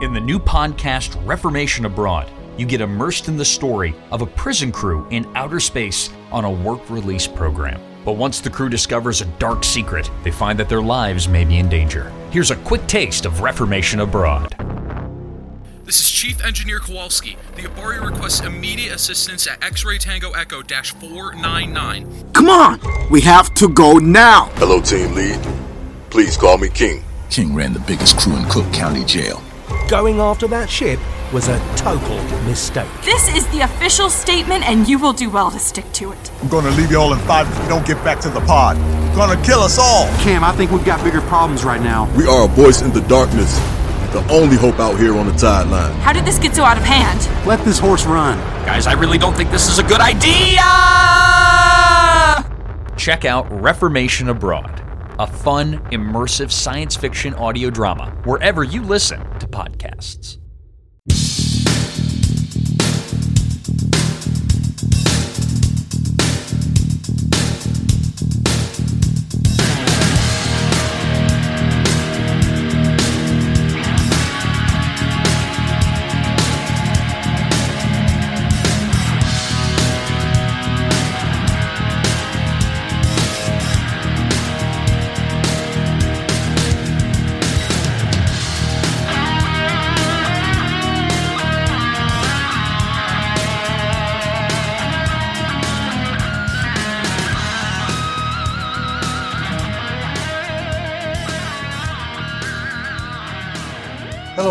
In the new podcast, Reformation Abroad, you get immersed in the story of a prison crew in outer space on a work release program. But once the crew discovers a dark secret, they find that their lives may be in danger. Here's a quick taste of Reformation Abroad. This is Chief Engineer Kowalski. The Abari requests immediate assistance at X-Ray Tango Echo 499. Come on! We have to go now! Hello, team lead. Please call me King. King ran the biggest crew in Cook County Jail. Going after that ship was a total mistake. This is the official statement, and you will do well to stick to it. I'm gonna leave you all in five if you don't get back to the pod. Gonna kill us all! Cam, I think we've got bigger problems right now. We are a voice in the darkness. The only hope out here on the tide line. How did this get so out of hand? Let this horse run. Guys, I really don't think this is a good idea! Check out Reformation Abroad, a fun, immersive science fiction audio drama wherever you listen to podcasts.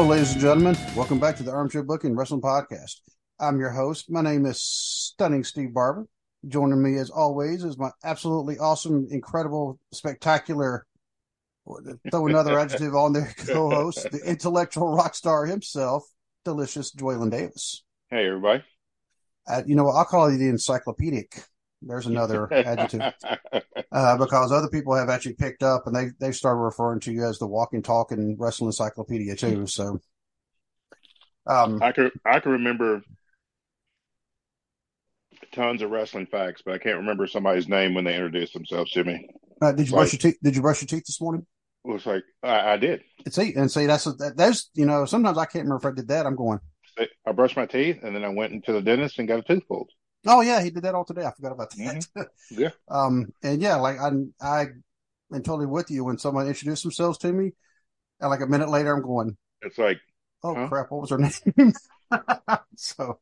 Ladies and gentlemen. Welcome back to the Armchair Booking Wrestling Podcast. I'm your host. My name is Stunning Steve Barber. Joining me, as always, is my absolutely awesome, incredible, spectacular, throw another adjective on there, co host, the intellectual rock star himself, delicious Dwaylon Davis. Hey, everybody. Uh, you know what? I'll call you the encyclopedic. There's another adjective uh, because other people have actually picked up and they they've started referring to you as the walking, talking wrestling encyclopedia too. So, um, I can I can remember tons of wrestling facts, but I can't remember somebody's name when they introduced themselves to me. uh, did you Like- brush your teeth? Did you brush your teeth this morning? It was like I, I did. See, and see, that's that, that's you know sometimes I can't remember if I did that. I'm going, I brushed my teeth and then I went into the dentist and got a tooth pulled. Oh yeah, he did that all today. I forgot about that. Yeah. um, and yeah, like I I am totally with you when someone introduced themselves to me, and like a minute later, I'm going, It's like oh Huh? crap, what was her name? so,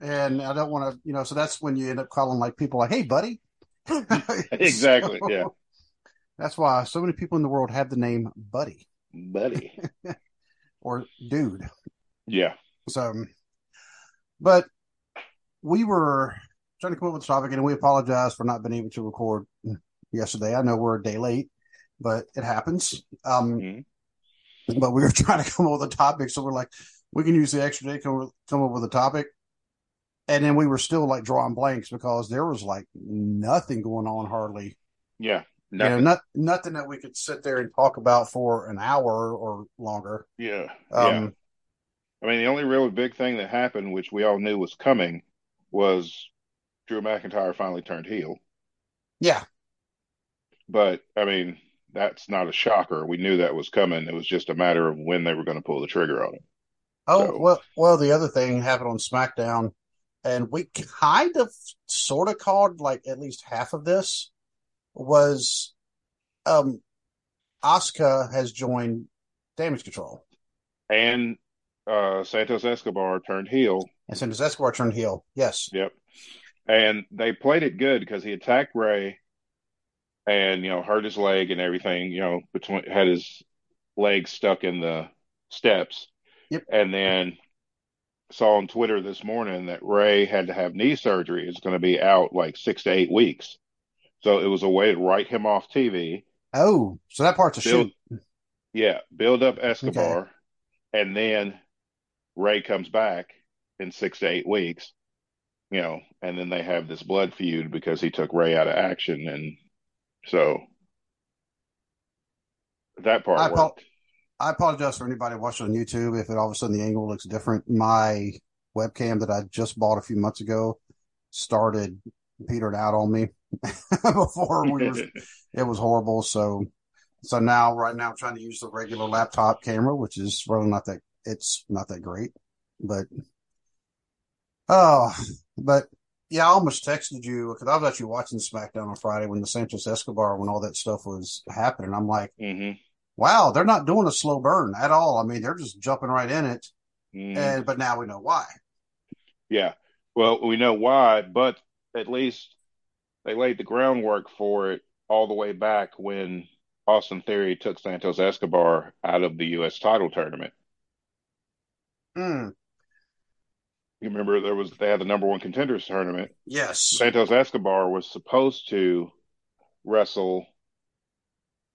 and I don't want to, you know, so that's when you end up calling like people like, hey, buddy. Exactly, yeah. That's why so many people in the world have the name Buddy buddy. or Dude. yeah. So, but we were trying to come up with a topic, and we apologize for not being able to record yesterday. I know we're a day late, but it happens. Um, Mhm. But we were trying to come up with a topic, so we're like, we can use the extra day to come, come up with a topic. And then we were still like drawing blanks because there was like nothing going on hardly. Yeah. You know, Nothing. not, nothing that we could sit there and talk about for an hour or longer. yeah. Um, yeah. I mean, the only really big thing that happened, which we all knew was coming, was Drew McIntyre finally turned heel. yeah. But I mean, that's not a shocker. We knew that was coming. It was just a matter of when they were going to pull the trigger on it. Oh So- well, well. The other thing happened on SmackDown, and we kind of, sort of called like at least half of this was, um, Asuka has joined Damage Control, And uh, Santos Escobar turned heel. And Santos Escobar turned heel. Yes, Yep. And they played it good because he attacked Rey and, you know, hurt his leg and everything, you know, between had his leg stuck in the steps. Yep. And then saw on Twitter this morning that Rey had to have knee surgery. It's going to be out like six to eight weeks. So it was a way to write him off TV. Oh, so that part's a Build, shoot. yeah, build up Escobar, and then Rey comes back in six to eight weeks, you know, and then they have this blood feud because he took Rey out of action, and so that part I, worked. I apologize for anybody watching on YouTube if it all of a sudden the angle looks different. My webcam that I just bought a few months ago started petering out on me before we were. it was horrible. So, so now right now I'm trying to use the regular laptop camera, which is really not that it's not that great, but oh, but yeah, I almost texted you because I was actually watching SmackDown on Friday when the Santos Escobar when all that stuff was happening. I'm like, mm-hmm. wow, they're not doing a slow burn at all. I mean, they're just jumping right in it, Mhm. and but now we know why. Yeah. Well, we know why, but at least they laid the groundwork for it all the way back when Austin Theory took Santos Escobar out of the U.S. title tournament. Hmm. You remember there was they had the number one contenders tournament. Yes. Santos Escobar was supposed to wrestle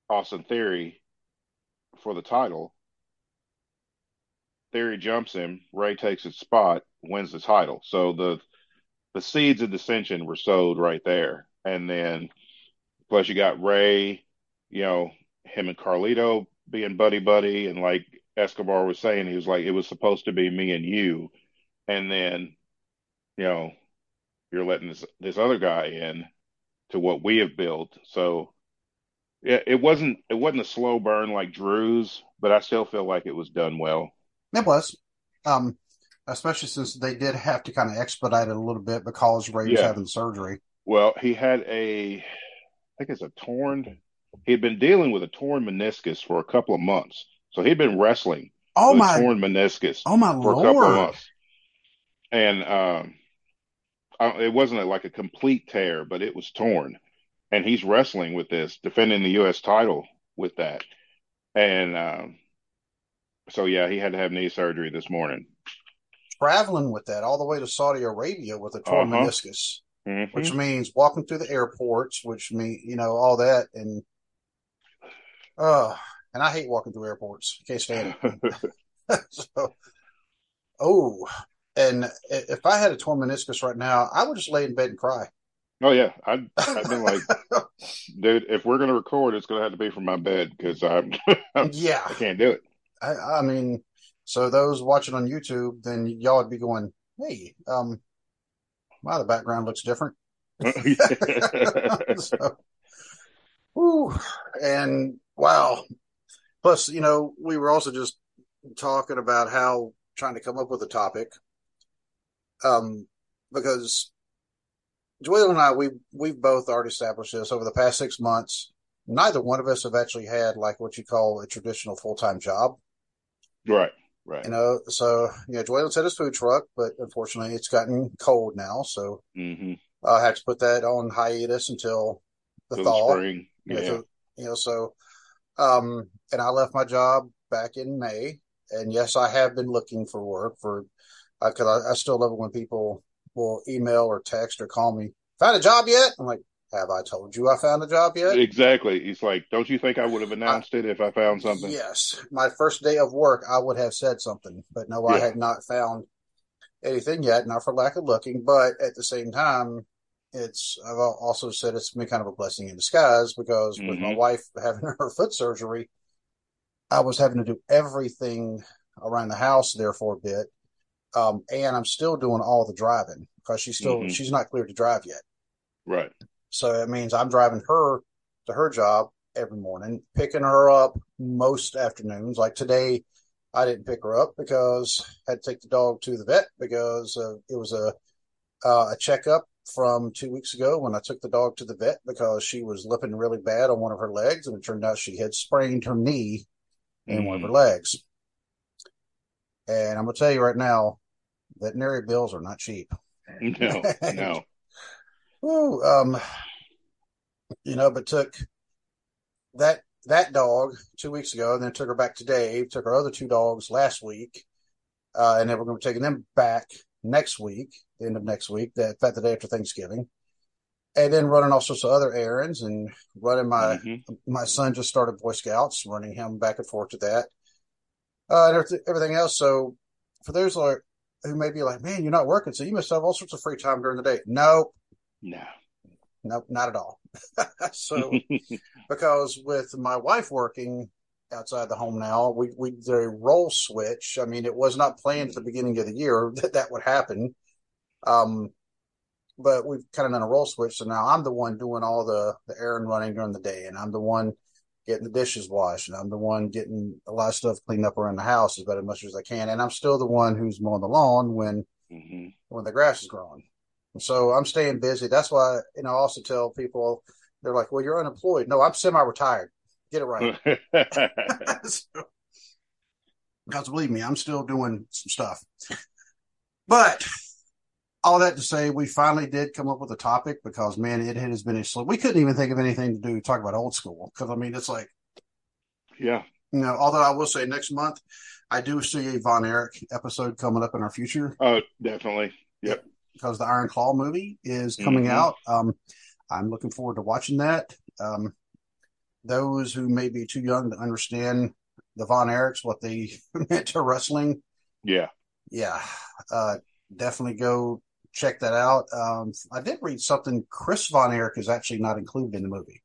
Austin Theory for the title. Theory jumps him. Rey takes his spot, wins the title. So the the seeds of dissension were sowed right there. And then plus you got Rey, you know, him and Carlito being buddy buddy, and like Escobar was saying, he was like, it was supposed to be me and you, and then, you know, you're letting this this other guy in to what we have built. So yeah, it wasn't it wasn't a slow burn like Drew's, but I still feel like it was done well. It was, um, especially since they did have to kind of expedite it a little bit because Rey was having surgery. Well, he had a, I think it's a torn. He'd been dealing with a torn meniscus for a couple of months, so he'd been wrestling Oh with my! torn meniscus Oh my for a couple of months, and um, I, it wasn't like a complete tear, but it was torn, and he's wrestling with this, defending the U.S. title with that, and um, so yeah, he had to have knee surgery this morning. Traveling with that all the way to Saudi Arabia with a torn Uh-huh. meniscus, Mhm. which means walking through the airports, which mean you know all that, and uh, and I hate walking through airports. I Can't stand it. so, oh, and if I had a torn meniscus right now, I would just lay in bed and cry. Oh yeah, I'd, I've been like, dude, if we're gonna record, it's gonna have to be from my bed because I'm, I'm Yeah. I can't do it. I, I mean, so those watching on YouTube, then y'all would be going, "Hey, um, wow, the background looks different." so, whew, and wow. Plus, you know, we were also just talking about how trying to come up with a topic, um, because Joel and I, we we've both already established this over the past six months. Neither one of us have actually had like what you call a traditional full time job. Right, right. You know, so yeah, Dwaylon's had his food truck, but unfortunately, it's gotten cold now, so hmm I have to put that on hiatus until the the thaw. spring, You know, yeah. you know, so um, and I left my job back in May, and yes, I have been looking for work for because I, I still love it when people will email or text or call me. Found a job yet? I'm like, have I told you I found a job yet? Exactly. He's like, don't you think I would have announced it if I found something? Yes, my first day of work, I would have said something, but no, I Yeah. had not found anything yet, not for lack of looking, but at the same time, it's, I've also said it's been kind of a blessing in disguise because with my Mhm. wife having her foot surgery, I was having to do everything around the house there for a bit. Um, and I'm still doing all the driving because she's still, Mhm. she's not cleared to drive yet. Right. So it means I'm driving her to her job every morning, picking her up most afternoons. Like today, I didn't pick her up because I had to take the dog to the vet because uh, it was a uh, a checkup from two weeks ago when I took the dog to the vet because she was lipping really bad on one of her legs, and it turned out she had sprained her knee in one of her legs. And I'm gonna tell you right now, veterinary bills are not cheap. No, no. Ooh, um, you know, but took that that dog two weeks ago, and then took her back today. Took our other two dogs last week, uh, and then we're going to be taking them back next week, the end of next week, that fact the day after Thanksgiving, and then running all sorts of other errands and running my Mhm. my son just started Boy Scouts, running him back and forth to that, uh, and everything else. So for those like who may be like, man, you're not working, so you must have all sorts of free time during the day. No, No. Nope, not at all. so, because with my wife working outside the home now, we we did a role switch. I mean, it was not planned at the beginning of the year that that would happen. Um, but we've kind of done a role switch. So now I'm the one doing all the the errand running during the day, and I'm the one getting the dishes washed, and I'm the one getting a lot of stuff cleaned up around the house as much as I can, and I'm still the one who's mowing the lawn when mm-hmm. when the grass is growing. So I'm staying busy. That's why you know I also tell people they're like, "Well, you're unemployed." No, I'm semi-retired. Get it right. so, because believe me, I'm still doing some stuff. But all that to say, we finally did come up with a topic because man, it has been a slow. We couldn't even think of anything to do talk about old school because I mean, it's like, yeah, you know. Although I will say next month, I do see a Von Erich episode coming up in our future. Oh, definitely. Yep. Because the Iron Claw movie is coming mm-hmm. out. Um, I'm looking forward to watching that. Um, those who may be too young to understand the Von Erichs, what they meant to wrestling. Yeah. Yeah. Uh, definitely go check that out. Um, I did read something. Chris Von Erich is actually not included in the movie.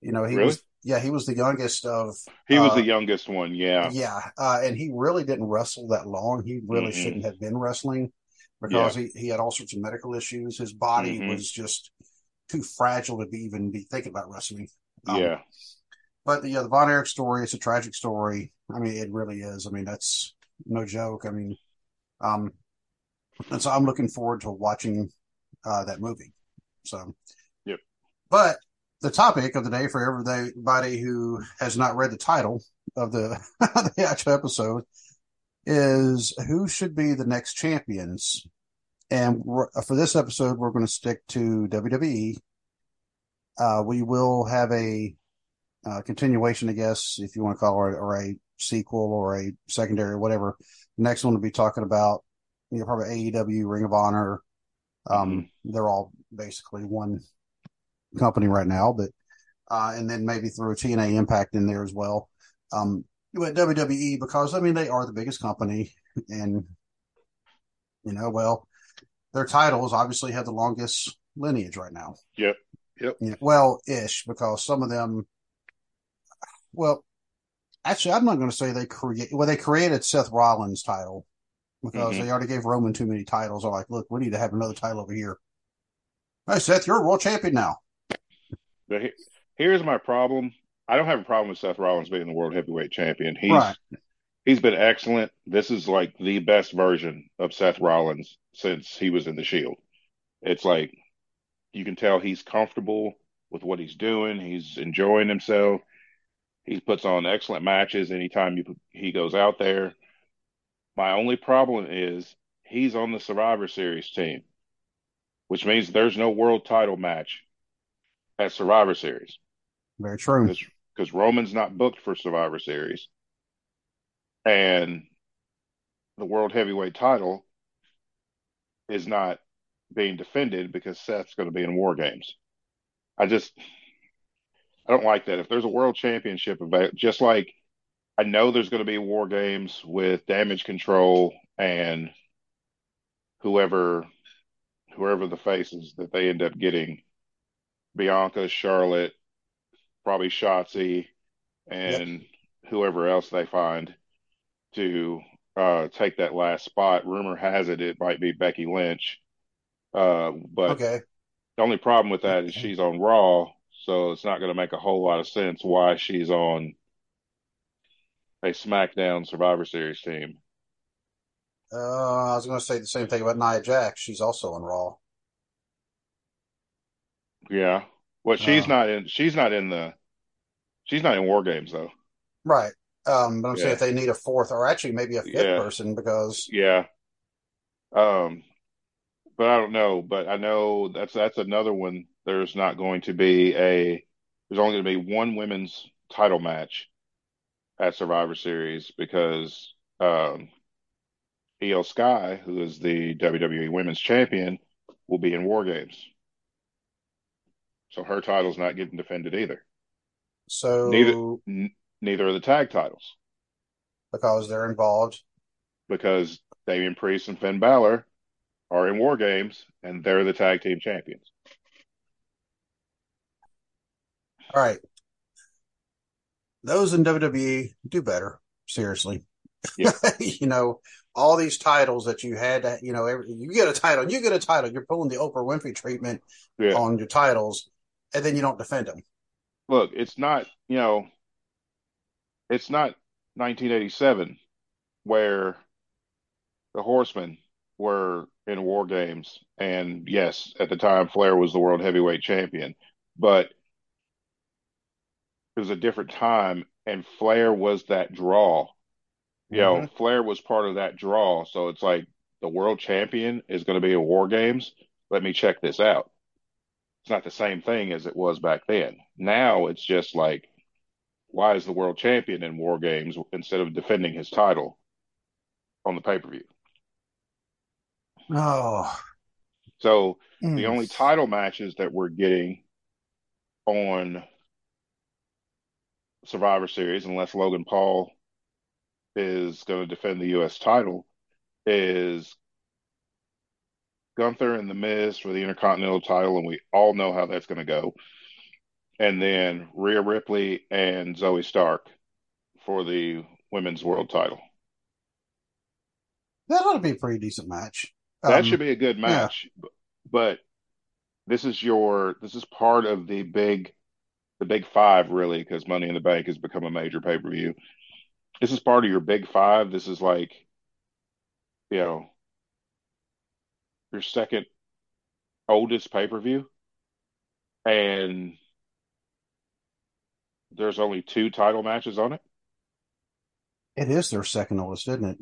You know, he really? was, yeah, he was the youngest of. He was uh, the youngest one. Yeah. Yeah. Uh, and he really didn't wrestle that long. He really mm-hmm. shouldn't have been wrestling because yeah. he, he had all sorts of medical issues. His body mm-hmm. was just too fragile to be even be thinking about wrestling. Um, yeah. But the, yeah, the Von Erich story, it's a tragic story. I mean, it really is. I mean, that's no joke. I mean, um, and so I'm looking forward to watching uh, that movie. So, yep. But the topic of the day for everybody who has not read the title of the, the actual episode is who should be the next champions. And for this episode, we're going to stick to WWE. Uh, we will have a uh, continuation, I guess, if you want to call it, or a sequel or a secondary or whatever. Next one will be talking about, you know, probably AEW, Ring of Honor. Um, mm-hmm. They're all basically one company right now, but, uh, and then maybe throw TNA Impact in there as well. Um, but WWE, because I mean, they are the biggest company and, you know, well, their titles obviously have the longest lineage right now. Yep. Yep. Yeah, well, ish, because some of them well, actually, I'm not going to say they create. Well, they created Seth Rollins' title because mm-hmm. they already gave Roman too many titles. They're like, look, we need to have another title over here. Hey, Seth, you're a world champion now. But here's my problem. I don't have a problem with Seth Rollins being the world heavyweight champion. He's right. he's been excellent. This is like the best version of Seth Rollins since he was in the Shield. It's like you can tell he's comfortable with what he's doing. He's enjoying himself. He puts on excellent matches anytime you, he goes out there. My only problem is he's on the Survivor Series team, which means there's no world title match at Survivor Series. Very true. Because Roman's not booked for Survivor Series. And the world heavyweight title is not being defended because Seth's going to be in War Games. I just I don't like that. If there's a world championship about just like I know there's going to be war games with damage control and whoever whoever the faces that they end up getting Bianca, Charlotte, probably Shotzi, and yep. whoever else they find to uh, take that last spot. Rumor has it it might be Becky Lynch. Uh, but okay. the only problem with that is she's on Raw so it's not going to make a whole lot of sense why she's on a SmackDown Survivor Series team. Uh, I was going to say the same thing about Nia Jax. She's also on Raw. Yeah. Well, she's uh, not in. She's not in the. She's not in War Games though. Right. Um, but I'm yeah. saying if they need a fourth or actually maybe a fifth yeah. person because. Yeah. Um, but I don't know. But I know that's that's another one there's not going to be a there's only going to be one women's title match at Survivor Series because um, Iyo Sky, who is the WWE Women's Champion, will be in War Games. So her title's not getting defended either. So neither n- neither are the tag titles because they're involved. Because Damian Priest and Finn Balor are in War Games, and they're the tag team champions. All right. Those in WWE do better. Seriously. Yeah. you know, all these titles that you had to, you know, every, you get a title, you get a title, you're pulling the Oprah Winfrey treatment yeah. on your titles, and then you don't defend them. look, it's not, you know, it's not 1987 where the Horsemen were in war games. And yes, at the time, Flair was the world heavyweight champion, but it was a different time. And Flair was that draw. You know, Mhm. Flair was part of that draw. So it's like the world champion is going to be in war games. Let me check this out. It's not the same thing as it was back then. Now it's just like, why is the world champion in war games instead of defending his title on the pay per view? Oh, So Mm. the only title matches that we're getting on Survivor Series, unless Logan Paul is going to defend the U.S. title, is Gunther and The Miz for the Intercontinental title, and we all know how that's going to go. And then Rhea Ripley and Zoey Stark for the Women's World title. that ought to be a pretty decent match. That Um, should be a good match, b- but this is your this is part of the big the big five really because Money in the Bank has become a major pay per view. This is part of your big five. This is like you know your second oldest pay per view, and there's only two title matches on it. It is their second oldest, isn't it?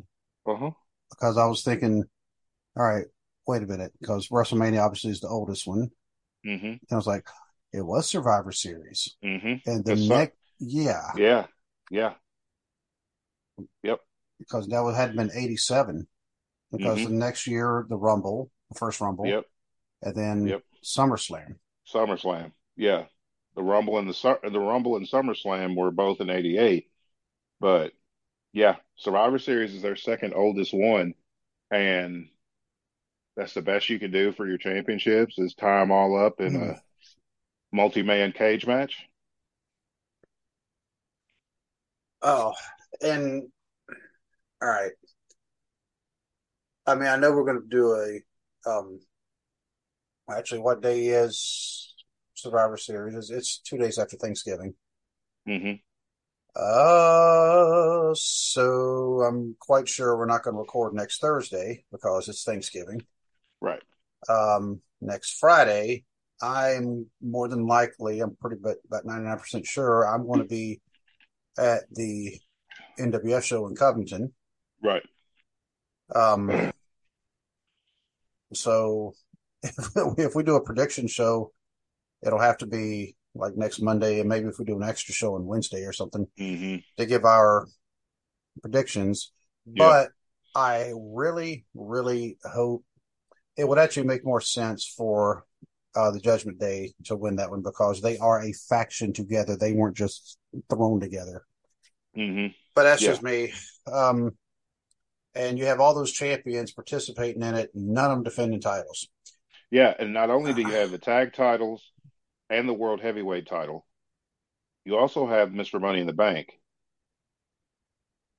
Uh huh. Because I was thinking, all right, wait a minute, because WrestleMania obviously is the oldest one. Mm-hmm. And I was like, it was Survivor Series. Mm-hmm. And the next, yeah, Yeah. Yeah. Yep. because that would had been 87. Because Mhm. the next year, the Rumble, the first Rumble, Yep. and then Yep. SummerSlam. SummerSlam. Yeah. The Rumble and the the Rumble and SummerSlam were both in 88. But yeah, Survivor Series is their second oldest one and that's the best you can do for your championships is tie them all up in a multi-man cage match. Oh, and all right. I mean, I know we're going to do a, um, actually, what day is Survivor Series? It's, it's two days after Thanksgiving. Mm-hmm. Uh, so I'm quite sure we're not going to record next Thursday because it's Thanksgiving. Right. Um, next Friday, I'm more than likely, I'm pretty but about 99% sure I'm going to be at the NWF show in Covington. Right. Um, so if, if we do a prediction show, it'll have to be like next Monday, and maybe if we do an extra show on Wednesday or something Mm-hmm. to give our predictions. Yeah. But I really, really hope it would actually make more sense for uh, the Judgment Day to win that one because they are a faction together. They weren't just thrown together. Mm-hmm. But that's Yeah. just me. Um, and you have all those champions participating in it, none of them defending titles. Yeah, and not only do you have the tag titles and the world heavyweight title, you also have Mr. Money in the Bank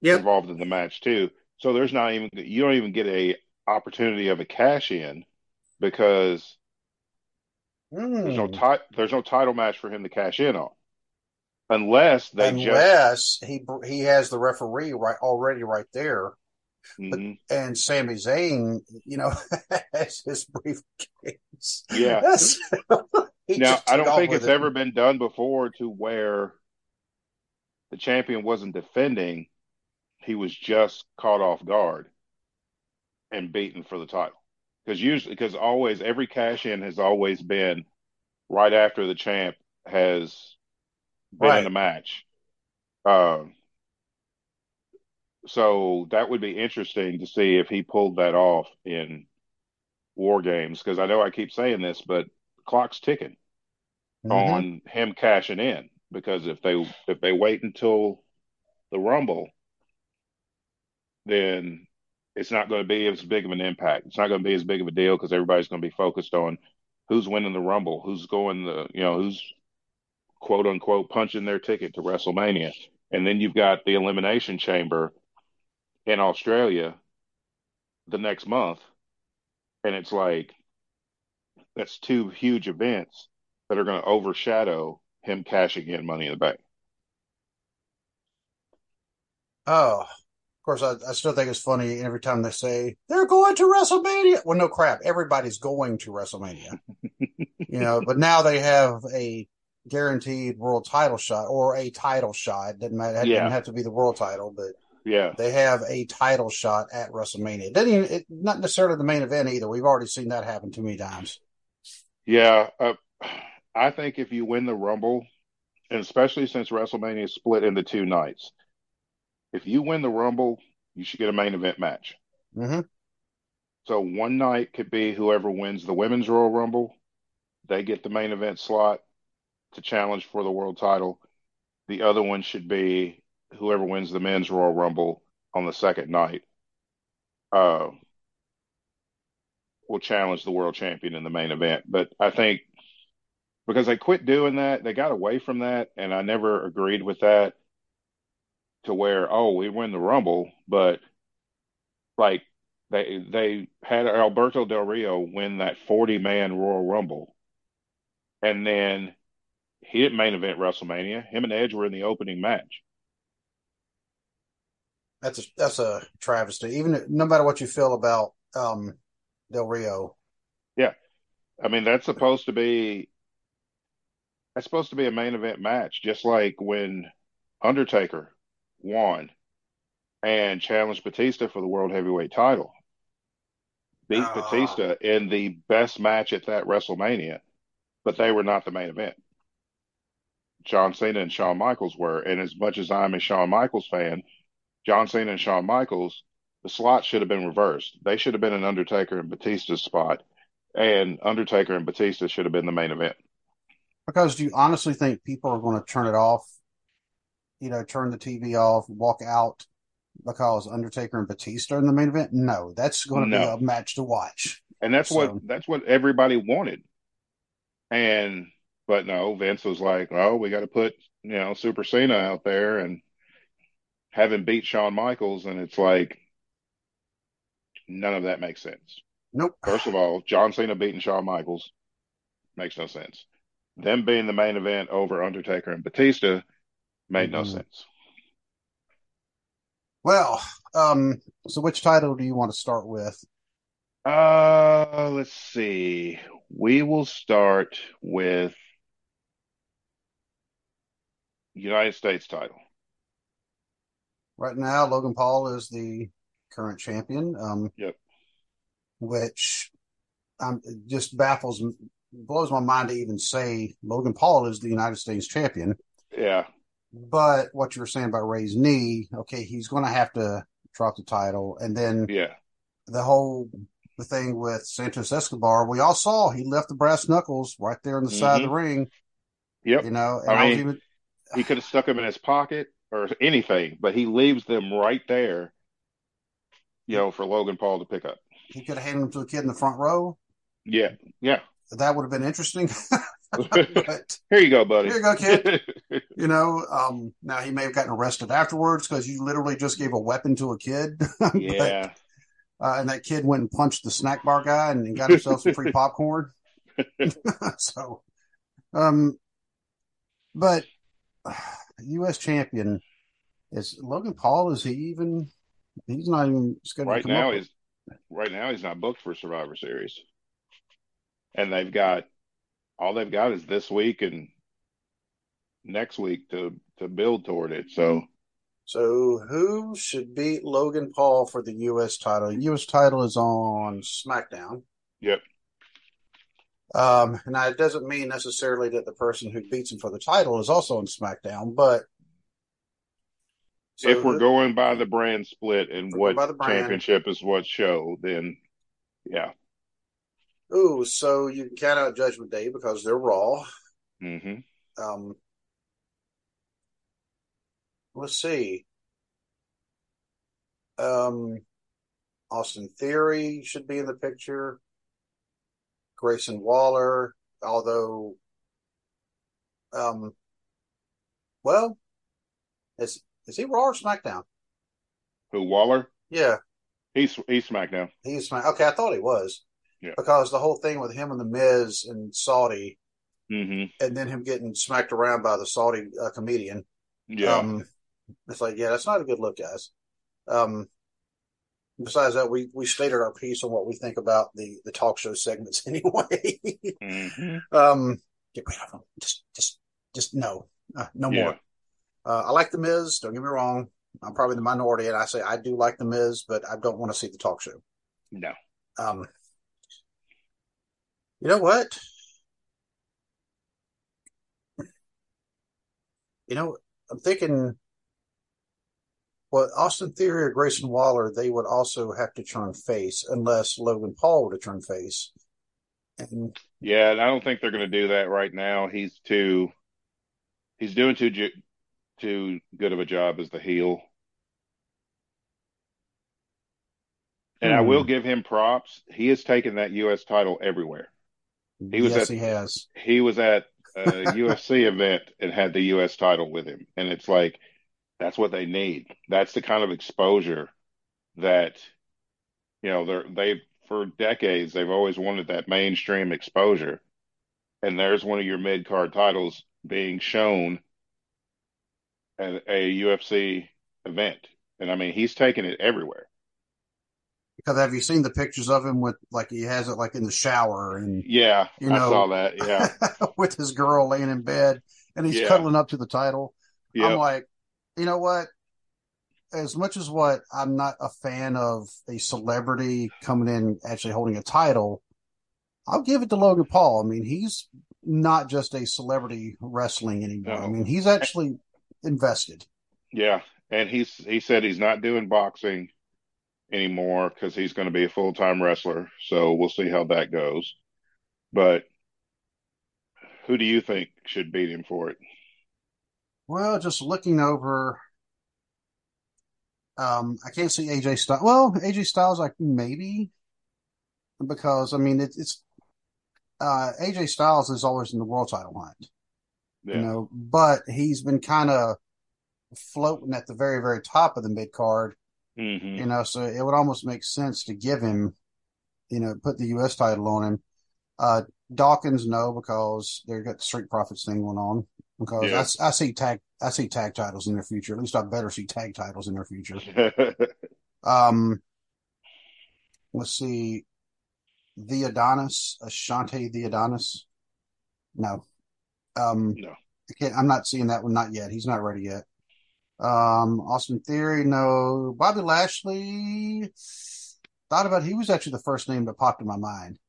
Yep. involved in the match too. So there's not even you don't even get a opportunity of a cash in because there's no Hmm. ti- there's no title match for him to cash in on unless they just Unless he he has the referee right already right there, Mhm. and Sami Zayn, you know, has his briefcase. Yeah. Now I don't think it's it. ever been done before to where the champion wasn't defending, he was just caught off guard and beaten for the title. Because usually, because always every cash in has always been right after the champ has been Right. in the match. Um, so that would be interesting to see if he pulled that off in War Games. Because I know I keep saying this, but clock's ticking Mhm. on him cashing in. Because if they if they wait until the Rumble, then it's not going to be as big of an impact. It's not going to be as big of a deal because everybody's going to be focused on who's winning the Rumble, who's going the you know who's quote unquote punching their ticket to WrestleMania, and then you've got the Elimination Chamber in Australia the next month, and it's like that's two huge events that are going to overshadow him cashing in Money in the Bank. Oh, course, I, I still think it's funny every time they say they're going to WrestleMania. Well, no crap, everybody's going to WrestleMania, you know. But now they have a guaranteed world title shot or a title shot. Doesn't matter. It Yeah. doesn't have to be the world title, but Yeah. they have a title shot at WrestleMania. It doesn't even, it, not necessarily the main event either. We've already seen that happen too many times. Yeah. Uh, I think if you win the Rumble, and especially since WrestleMania is split into two nights, if you win the Rumble, you should get a main event match. Mm-hmm. So one night could be whoever wins the Women's Royal Rumble, they get the main event slot to challenge for the world title. The other one should be whoever wins the Men's Royal Rumble on the second night. Uh, will challenge the world champion in the main event. But I think because they quit doing that, they got away from that, and I never agreed with that to where, oh, we win the Rumble, but like they they had Alberto Del Rio win that 40 man Royal Rumble. And then he didn't main event WrestleMania. Him and Edge were in the opening match. That's a, that's a travesty. Even no matter what you feel about um, Del Rio, Yeah. I mean, that's supposed to be that's supposed to be a main event match, just like when Undertaker won and challenged Batista for the World Heavyweight title. Beat Ah. Batista in the best match at that WrestleMania, but they were not the main event. John Cena and Shawn Michaels were. And as much as I'm a Shawn Michaels fan, John Cena and Shawn Michaels, the slot should have been reversed. They should have been an Undertaker and Batista's spot, and Undertaker and Batista should have been the main event. because do you honestly think people are going to turn it off? You know, turn the TV off, walk out because Undertaker and Batista are in the main event? No, that's going to be a match to watch. And that's So- what that's what everybody wanted. And but no, Vince was like, "Oh, we got to put you know Super Cena out there and have him beat Shawn Michaels," and it's like none of that makes sense. Nope. First of all, John Cena beating Shawn Michaels makes no sense. Them being the main event over Undertaker and Batista made no Mhm. sense. Well, um, so which title do you want to start with? Uh, let's see. We will start with United States title. Right now, Logan Paul is the current champion. Um, Yep. which um, just baffles, blows my mind to even say Logan Paul is the United States champion. Yeah. But what you were saying about Rey's knee, okay, he's going to have to drop the title, and then Yeah. the whole the thing with Santos Escobar, we all saw he left the brass knuckles right there on the side of the mm-hmm. ring. Yep. You know, I, mean, even he could have stuck them in his pocket or anything, but he leaves them right there, you know, for Logan Paul to pick up. he could have handed them to a kid in the front row. Yeah. Yeah. That would have been interesting. but Here you go, buddy. Here you go, kid. you know, um, now he may have gotten arrested afterwards because you literally just gave a weapon to a kid. But, yeah. uh, and that kid went and punched the snack bar guy and got himself some free popcorn. so, um, but uh, U.S. champion is Logan Paul. Is he even? He's not even scheduled Right to come now he's right now he's not booked for Survivor Series. And they've got all they've got is this week and next week to to build toward it. So So who should beat Logan Paul for the U.S. title? U.S. title is on SmackDown. Yep. Um, now it doesn't mean necessarily that the person who beats him for the title is also on SmackDown, but so if we're who- going by the brand split and what brand. championship is what show, then yeah. Ooh, so you can count out Judgment Day because they're Raw. hmm Um, let's see. Um, Austin Theory should be in the picture. Grayson Waller, although, um, well, is is he Raw or SmackDown? Who Waller? Yeah, He's he's SmackDown. he's Smack. Okay, I thought he was. Yeah. Because the whole thing with him and the Miz and Saudi, Mm-hmm. and then him getting smacked around by the Saudi uh, comedian. Yeah. Um, it's like, yeah, that's not a good look, guys. Um, besides that, we we stated our piece on what we think about the the talk show segments anyway. Mhm. um, get rid of them. Just just just no, uh, no Yeah. more. Uh, I like the Miz. Don't get me wrong. I'm probably the minority, and I say I do like the Miz, but I don't want to see the talk show. No. Um, you know what? You know, I'm thinking, well, Austin Theory or Grayson Waller, they would also have to turn face unless Logan Paul were to turn face. And Yeah, and I don't think they're going to do that right now. He's too, he's doing too ju- too good of a job as the heel. And I Hmm. will give him props. He has taken that U.S. title everywhere. He was yes, at he has. he was at a UFC event and had the U.S. title with him, and it's like that's what they need. That's the kind of exposure that you know they're they've for decades they've always wanted that mainstream exposure, and there's one of your mid card titles being shown at a UFC event, and I mean he's taking it everywhere. Because have you seen the pictures of him with like he has it like in the shower and Yeah, You I know- saw that. Yeah, with his girl laying in bed and he's Yeah. cuddling up to the title? I'm like, you know what? As much as what I'm not a fan of a celebrity coming in actually holding a title, I'll give it to Logan Paul. I mean, he's not just a celebrity wrestling anymore. I mean, he's actually invested. yeah. And he's he said he's not doing boxing anymore because he's going to be a full time wrestler. So we'll see how that goes. But who do you think should beat him for it? Well, just looking over, um, I can't see AJ Styles. Well, AJ Styles, like maybe because I mean it, it's uh, AJ Styles is always in the world title hunt, Yeah. you know, but he's been kind of floating at the very, very top of the mid card, hmm you know, so it would almost make sense to give him, you know, put the U.S. title on him. Uh, Dawkins, no, because they've got the Street Profits thing going on. Because I Yeah. s- I, see tag, I see tag titles in their future. At least I better see tag titles in their future. Um, let's see, the Adonis, Ashante the Adonis. No, um, no. I can't. I'm not seeing that one. Not yet. He's not ready yet. Um, Austin Theory, no. Bobby Lashley. Thought about. He was actually the first name that popped in my mind.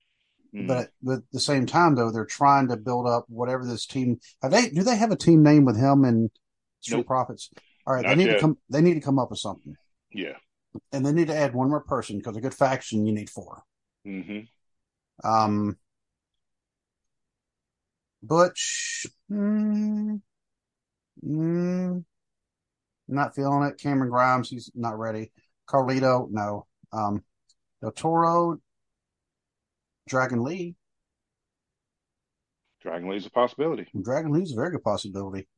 Mm. But at the same time, though, they're trying to build up whatever this team. Have they? Do they have a team name with him and Street Nope. Profits? All right, Not they need yet. to come. They need to come up with something, yeah. and they need to add one more person because a good faction you need four. hmm Um, Butch, mm, mm, not feeling it. Cameron Grimes, he's not ready. Carlito, no. Um, Del Toro, Dragon Lee. Dragon Lee's a possibility. Dragon Lee's a very good possibility.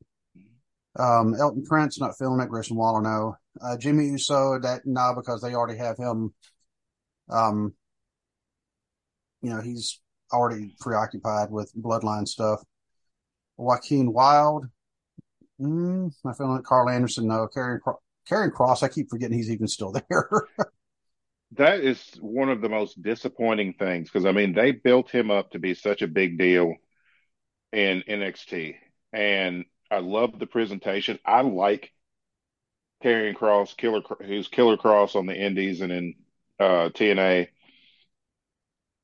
Um, Elton Prince, not feeling it. Grayson Waller, no. Uh, Jimmy Uso, that, no, because they already have him. Um, you know, he's already preoccupied with bloodline stuff. Joaquin Wilde, mm, not feeling it. Karl Anderson. Karrion, Cro- Karrion Kross, I keep forgetting he's even still there. That is one of the most disappointing things because I mean they built him up to be such a big deal in NXT, and I love the presentation. I like Karrion Kross, Killer, who's Killer Kross on the Indies and in uh, TNA.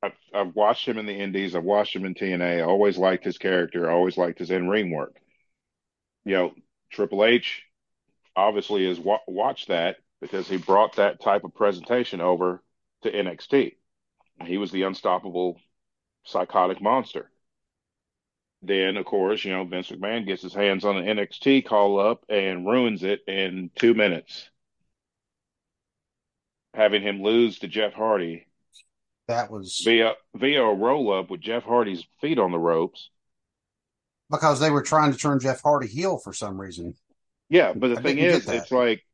I've, I've watched him in the Indies. I've watched him in TNA. I always liked his character. I always liked his in ring work. You know, Triple H obviously has wa- watched that because he brought that type of presentation over to NXT. He was the unstoppable psychotic monster. Then, of course, you know, Vince McMahon gets his hands on an NXT call up and ruins it in two minutes, having him lose to Jeff Hardy that was via via a roll up with Jeff Hardy's feet on the ropes. Because they were trying to turn Jeff Hardy heel for some reason. Yeah, but the I thing is, it's like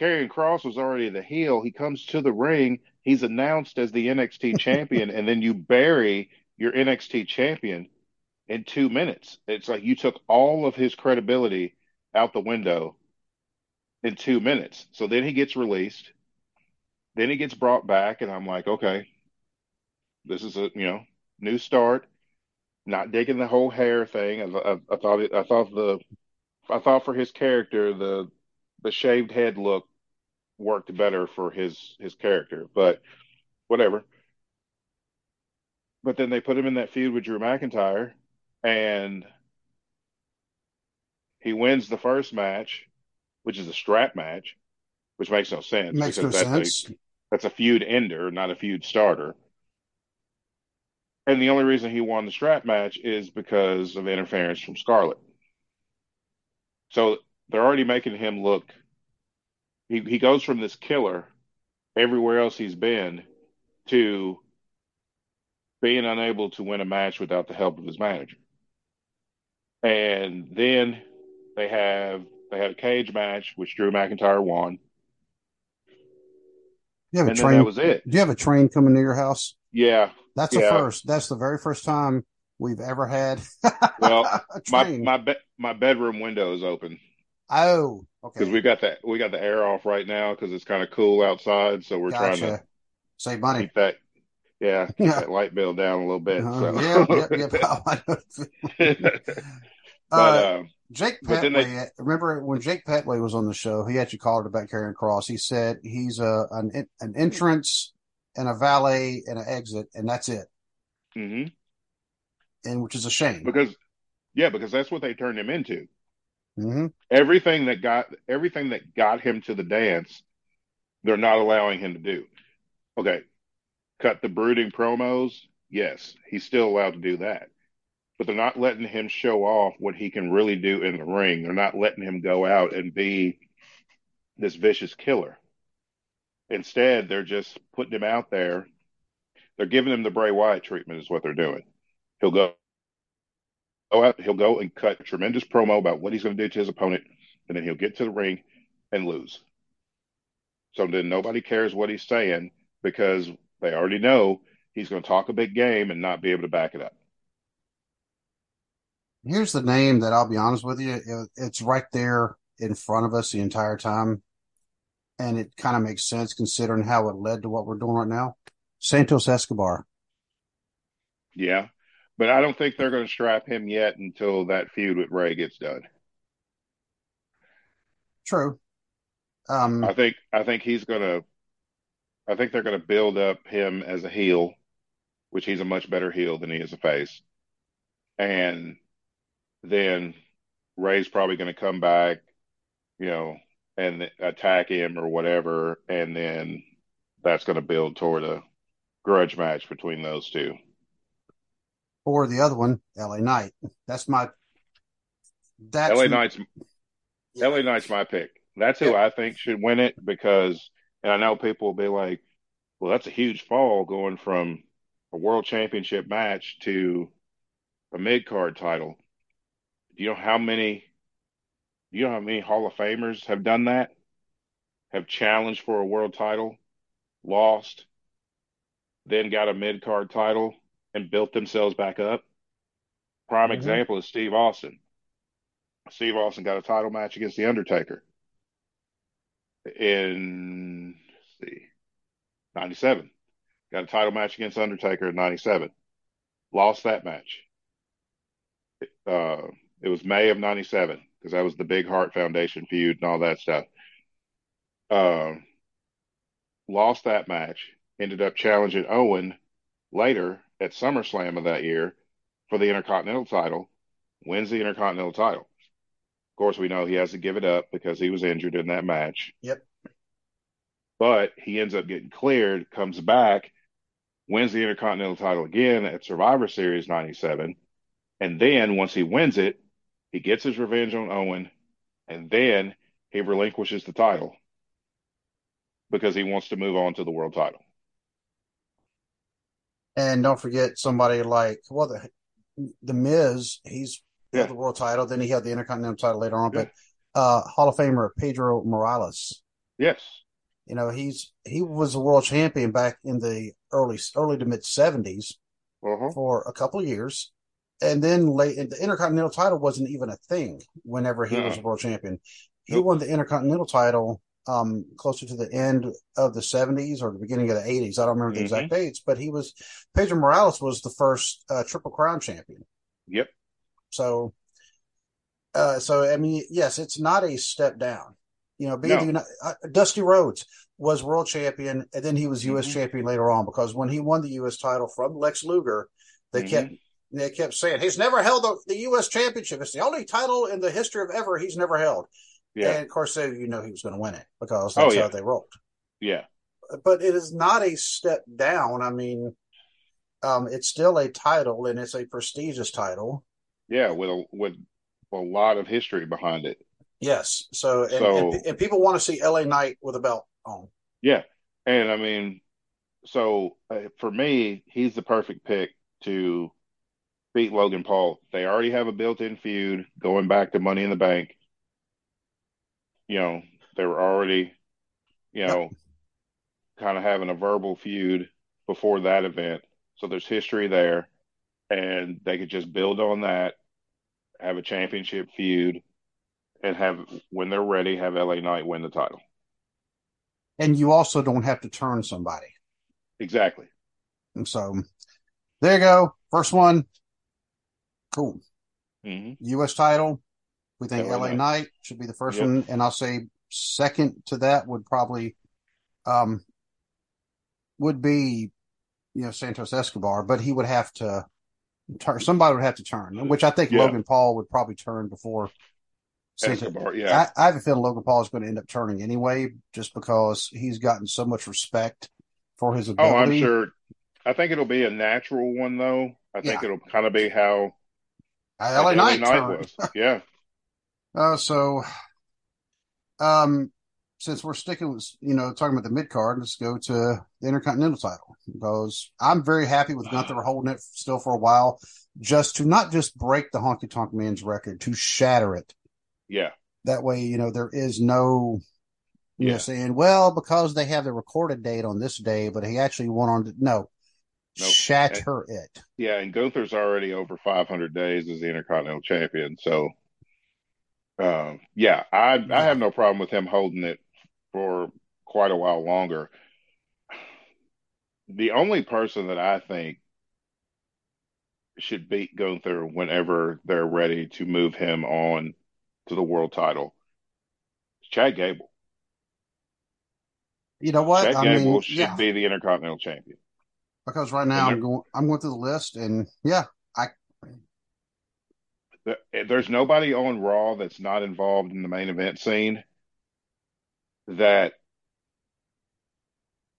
Karrion Kross was already the heel. He comes to the ring. He's announced as the NXT champion, and then you bury your NXT champion in two minutes. It's like you took all of his credibility out the window in two minutes. So then he gets released. Then he gets brought back, and I'm like, okay, this is a you know new start. Not digging the whole hair thing. I, I, I thought it, I thought the I thought for his character the the shaved head look worked better for his his character, but whatever. But then they put him in that feud with Drew McIntyre, and he wins the first match, which is a strap match, which makes no sense. Makes no that's sense. A, that's a feud ender, not a feud starter. And the only reason he won the strap match is because of interference from Scarlett. So they're already making him look. He he goes from this killer everywhere else he's been to being unable to win a match without the help of his manager. And then they have they had a cage match which Drew McIntyre won. You have a And train. that was it. Do you have a train coming to your house? Yeah. That's the Yeah. first. That's the very first time we've ever had Well, a my my be- my bedroom window is open oh, because we got that we got the air off right now because it's kind of cool outside, so we're trying to Save money. keep that yeah keep that light bill down a little bit. Uh, So. yeah. I know. but Uh, um, Jake Petway, they- remember when Jake Petway was on the show, he actually called it about Karrion Kross. He said he's a an an entrance and a valet and an exit, and that's it. mhm. And which is a shame. because yeah, because that's what they turned him into. hmm Everything that got everything that got him to the dance, they're not allowing him to do. Okay, cut the brooding promos. Yes, he's still allowed to do that, but they're not letting him show off what he can really do in the ring. They're not letting him go out and be this vicious killer. Instead, they're just putting him out there. They're giving him the Bray Wyatt treatment, is what they're doing. He'll go go out, he'll go and cut tremendous promo about what he's going to do to his opponent, and then he'll get to the ring and lose. So then nobody cares what he's saying because they already know he's going to talk a big game and not be able to back it up. Here's the name that I'll be honest with you, it's right there in front of us the entire time, and it kind of makes sense considering how it led to what we're doing right now. Santos Escobar. Yeah. But I don't think they're going to strap him yet until that feud with Rey gets done. True. Um, I think I think he's going to I think they're going to build up him as a heel, which he's a much better heel than he is a face. And then Rey's probably going to come back, you know, and attack him or whatever, and then that's going to build toward a grudge match between those two. or the other one, LA Knight. That's my. That's LA Knight's LA Knight's my pick. That's who I think should win it because, and I know people will be like, "Well, that's a huge fall going from a world championship match to a mid card title." Do you know how many? You know how many Hall of Famers have done that? Have challenged for a world title, lost, then got a mid card title and built themselves back up. Prime Mhm. example is Steve Austin. Steve Austin got a title match against The Undertaker in see, 97. Got a title match against Undertaker in 97. Lost that match. Uh, it was May of 97 because that was the Big Hart Foundation feud and all that stuff. Um, lost that match. Ended up challenging Owen later at SummerSlam of that year for the Intercontinental title. Wins the Intercontinental title. Of course, we know he has to give it up because he was injured in that match. Yep. But he ends up getting cleared, comes back, wins the Intercontinental title again at Survivor Series 97. And then once he wins it, he gets his revenge on Owen. And then he relinquishes the title because he wants to move on to the world title. And don't forget somebody like well the the Miz, he's he Yeah. the world title, then he had the Intercontinental title later on, Yeah. but uh Hall of Famer Pedro Morales. Yes. You know, he's he was a world champion back in the early early to mid seventies Uh-huh. for a couple of years. And then late the Intercontinental title wasn't even a thing whenever he was No. world champion. He won the Intercontinental title um closer to the end of the 70s or the beginning of the 80s. I don't remember the Mhm. exact dates, but he was Pedro Morales was the first uh, Triple Crown champion. Yep. So, uh, so I mean, yes, it's not a step down. You know, being No. uh, Dusty Rhodes was world champion, and then he was U.S. Mhm. champion later on because when he won the U.S. title from Lex Luger, they Mhm. kept they kept saying he's never held the, the U.S. championship. It's the only title in the history of ever he's never held. Yeah. And of course, they, you know he was going to win it because Oh, that's yeah. how they rolled. Yeah. But it is not a step down. I mean, um, it's still a title and it's a prestigious title. Yeah. With a with a lot of history behind it. Yes. So, and, So- and, and people want to see LA Knight with a belt on. Yeah. And I mean, so uh, for me, he's the perfect pick to beat Logan Paul. They already have a built-in feud going back to Money in the Bank. You know, they were already, you know, kind of having a verbal feud before that event. So there's history there. And they could just build on that, have a championship feud, and have, when they're ready, have LA Knight win the title. And you also don't have to turn somebody. Exactly. And so there you go. First one. Cool. hmm U.S. title. We think LA Knight. Knight should be the first Yep. one. And I'll say second to that would probably, um, would be, you know, Santos Escobar, but he would have to turn, somebody would have to turn, which I think Yeah. Logan Paul would probably turn before Santos. Escobar, yeah. I, I have a feeling Logan Paul is going to end up turning anyway, just because he's gotten so much respect for his ability. Oh. I'm sure. I think it'll be a natural one, though. I think Yeah. it'll kind of be how LA LA Knight, Knight was. Yeah. Uh, so, um, since we're sticking with, you know, talking about the mid card, let's go to the Intercontinental title because I'm very happy with Gunther holding it still for a while, just to not just break the Honky Tonk Man's record, to shatter it. Yeah. That way, you know, there is no, you know, Yeah. saying, well, because they have the recorded date on this day, but he actually won on, no, Nope. shatter it. Yeah. And Gunther's already over 500 days as the Intercontinental Champion. So, um, yeah, I I have no problem with him holding it for quite a while longer. The only person that I think should beat Gunther whenever they're ready to move him on to the world title is Chad Gable. You know what? Chad I Gable mean, should yeah, be the Intercontinental Champion. Because right now I'm going, I'm going through the list and yeah, I, The- There's nobody on Raw that's not involved in the main event scene that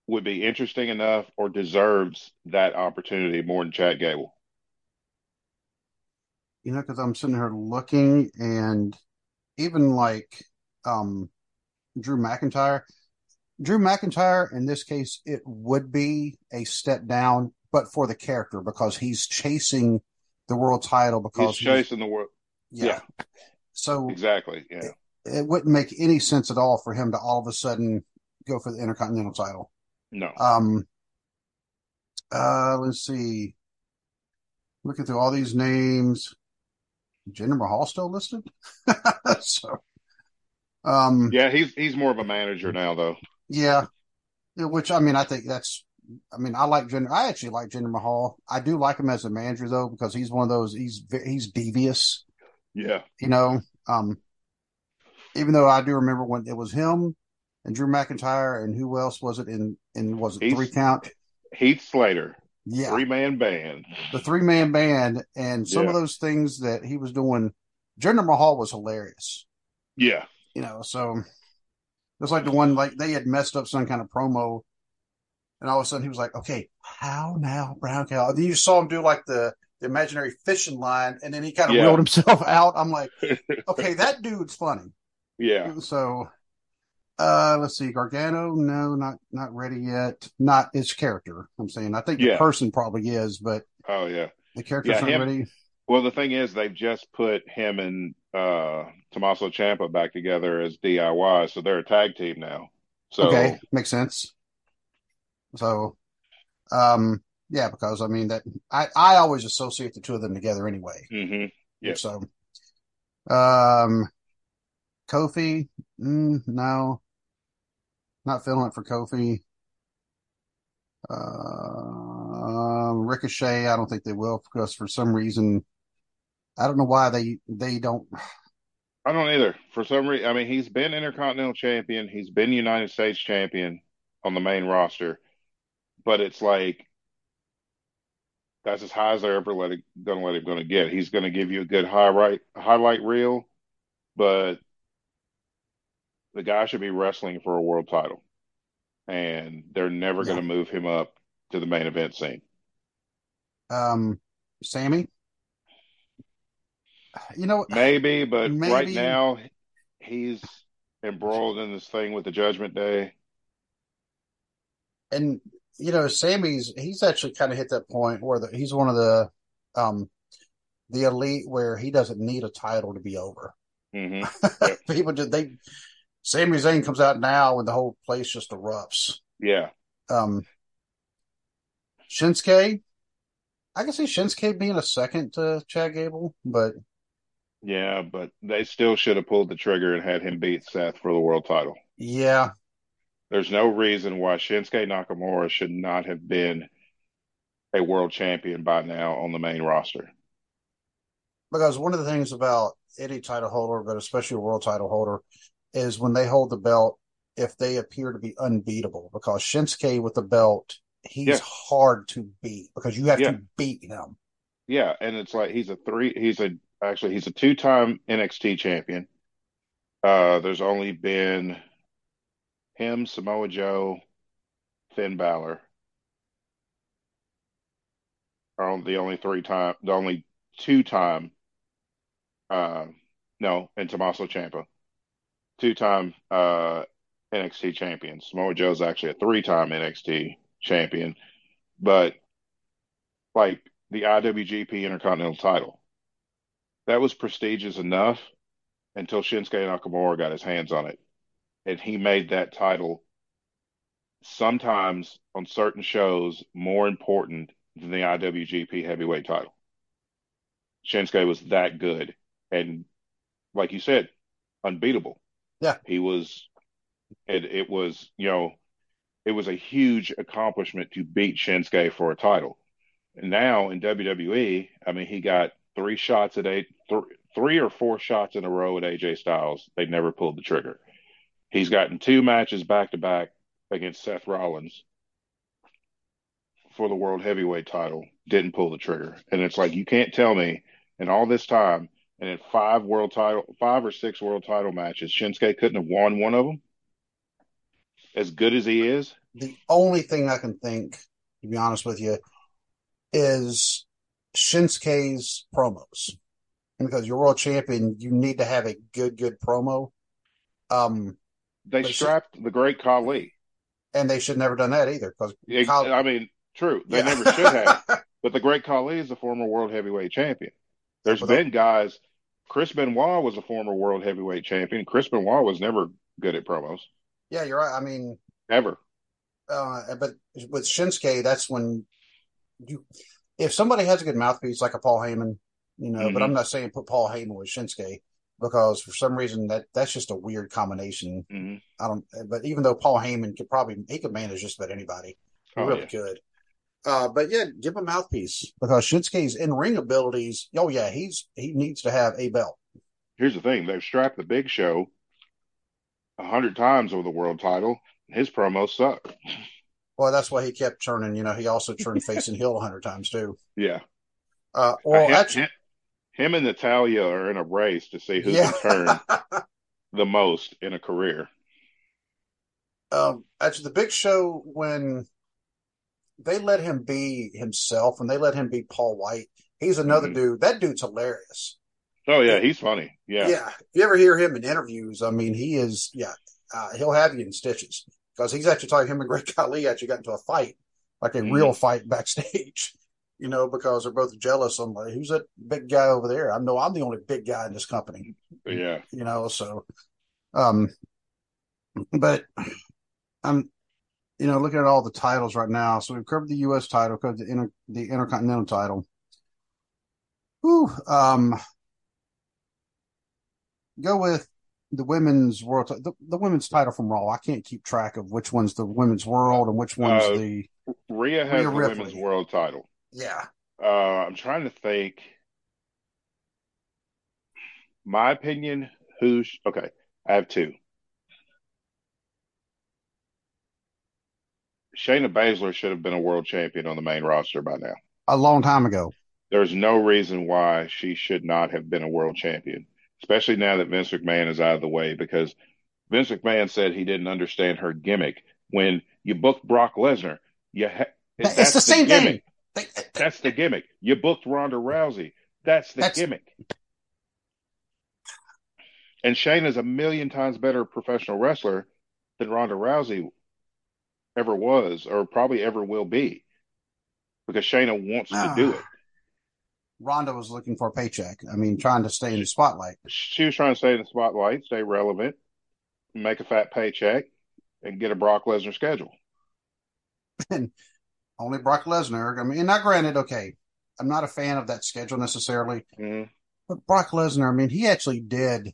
would be interesting enough or deserves that opportunity more than Chad Gable. you know, because I'm sitting here looking, and even like um, Drew McIntyre, Drew McIntyre in this case, it would be a step down, but for the character because he's chasing the world title because He's chasing the world. yeah. Yeah, So exactly. Yeah. it wouldn't make any sense at all for him to all of a sudden go for the Intercontinental title. No. Um, uh, let's see. Looking through all these names, Jinder Mahal still listed. so, um, Yeah, he's he's more of a manager now though. Yeah, Yeah, which I mean, I think that's. I mean, I like Jinder. I actually like Jinder Mahal. I do like him as a manager though because he's one of those. He's he's devious. Yeah. You know, um, even though I do remember when it was him and Drew McIntyre and who else was it in in was it He's- three count? Heath Slater, Yeah, three man band. the three man band and some of those things that he was doing. Jinder Mahal was hilarious, Yeah. you know. So it's like the one like they had messed up some kind of promo, and all of a sudden he was like, "Okay, how now, Brown Cow?" And then you saw him do like the the imaginary fishing line, and then he kind of Yeah. reeled himself out. I'm like, "Okay, that dude's funny." Yeah. So, uh, let's see, Gargano, no, not not ready yet. Not his character. I'm saying, I think the person probably is, but Oh yeah. the character's Yeah, not him- ready. Well, the thing is, they've just put him and uh Tommaso Ciampa back together as DIY, so they're a tag team now. So okay, makes sense. So, um, Yeah, because I mean that I, I always associate the two of them together anyway. Mm-hmm. Yeah. So, um, Kofi, mm, no, not feeling it for Kofi. Uh, Ricochet, I don't think they will because for some reason, I don't know why they they don't. I don't either. For some reason, I mean, he's been Intercontinental Champion, he's been United States Champion on the main roster, but it's like that's as high as they're ever let it, gonna let him gonna get. He's gonna give you a good highlight highlight reel, but the guy should be wrestling for a world title, and they're never Yeah. gonna move him up to the main event scene. Um, Sami, you know, Maybe, but right now he's embroiled in this thing with the Judgment Day. and you know, Sami's he's actually kind of hit that point where the, he's one of the um the elite where he doesn't need a title to be over. hmm People just they Sami Zayn comes out now and the whole place just erupts. Yeah. Um Shinsuke, I can see Shinsuke being a second to Chad Gable, but Yeah, but they still should have pulled the trigger and had him beat Seth for the world title. yeah, There's no reason why Shinsuke Nakamura should not have been a world champion by now on the main roster. because one of the things about any title holder, but especially a world title holder, is when they hold the belt, if they appear to be unbeatable. Because Shinsuke with the belt, he's Yeah. hard to beat because you have Yeah. to beat him. Yeah, and it's like he's a three he's a actually he's a two-time NXT champion. Uh there's only been him, Samoa Joe, Finn Balor are the only three time the only two time uh no, and Tommaso Ciampa. Two-time uh NXT champion. Samoa Joe's actually a three-time NXT champion, but like the IWGP Intercontinental title. That was prestigious enough until Shinsuke Nakamura got his hands on it. And he made that title sometimes on certain shows more important than the IWGP heavyweight title. Shinsuke was that good. And like you said, unbeatable. Yeah. He was it it was, you know, it was a huge accomplishment to beat Shinsuke for a title. And now in WWE, I mean, he got three shots at eight, th- three or four shots in a row at AJ Styles. They never pulled the trigger. He's gotten two matches back to back against Seth Rollins for the world heavyweight title. Didn't pull the trigger, and it's like you can't tell me in all this time and in five world title, five or six world title matches, Shinsuke couldn't have won one of them. As good as he is, The only thing I can think, to be honest with you, is Shinsuke's promos. And because you're world champion, you need to have a good, good promo. Um, they Shin- the great Khali, and they should never done that either because I mean, true. They never should have. But the Great Khali is a former world heavyweight champion. There's But been guys. Chris Benoit was a former world heavyweight champion. Chris Benoit was never good at promos yeah, you're right. I mean, ever. uh, but with Shinsuke, that's when you, if somebody has a good mouthpiece like a Paul Heyman, you know, but Mhm. I'm not saying put Paul Heyman with Shinsuke because for some reason that that's just a weird combination. hmm I don't, but even though Paul Heyman could probably, he could manage just about anybody. He Oh, really yeah. could. Uh, but yeah, give him a mouthpiece because Shinsuke's in ring abilities. Oh yeah, he's, he needs to have a belt. Here's the thing: they've strapped the Big Show a hundred times over the world title. His promos suck. Well, that's why he kept turning, you know, he also turned face and heel a hundred times too. Yeah. Uh, well, him, actually, him, and Natalya are in a race to see who yeah. can turn the most in a career. um, actually, the big show when they let him be himself and they let him be Paul White. He's another Mhm. dude. That dude's hilarious. Oh yeah, he's funny. Yeah. Yeah. If you ever hear him in interviews, I mean, he is, yeah, uh, he'll have you in stitches because he's actually talking him and Great Khali actually got into a fight, like a Mhm. real fight backstage, you know, because they're both jealous. I'm like, who's that big guy over there? I know I'm the only big guy in this company, Yeah. you know, so, um, but, I'm, you know, looking at all the titles right now, so we've covered the U.S. title, covered the inter, the Intercontinental title. Whew, um, go with the women's world, the, the women's title from Raw. I can't keep track of which one's the women's world and which one's Uh, the. Rhea has Rhea the Ripley. women's world title. Yeah. Uh, I'm trying to think. My opinion, who's okay, I have two. Shayna Baszler should have been a world champion on the main roster by now. A long time ago. There's no reason why she should not have been a world champion, especially now that Vince McMahon is out of the way, because Vince McMahon said he didn't understand her gimmick. When you booked Brock Lesnar, you ha- It's that's the same thing. gimmick. Uh, uh, that's the gimmick. You booked Ronda Rousey. That's the That's- gimmick. And Shane is a million times better professional wrestler than Ronda Rousey ever was, or probably ever will be, because Shayna wants to do ah. it. Ronda was looking for a paycheck. I mean, trying to stay in the spotlight. She was trying to stay in the spotlight, stay relevant, make a fat paycheck, and get a Brock Lesnar schedule. And only Brock Lesnar. I mean, not granted, okay, I'm not a fan of that schedule necessarily, Mhm. but Brock Lesnar, I mean, he actually did,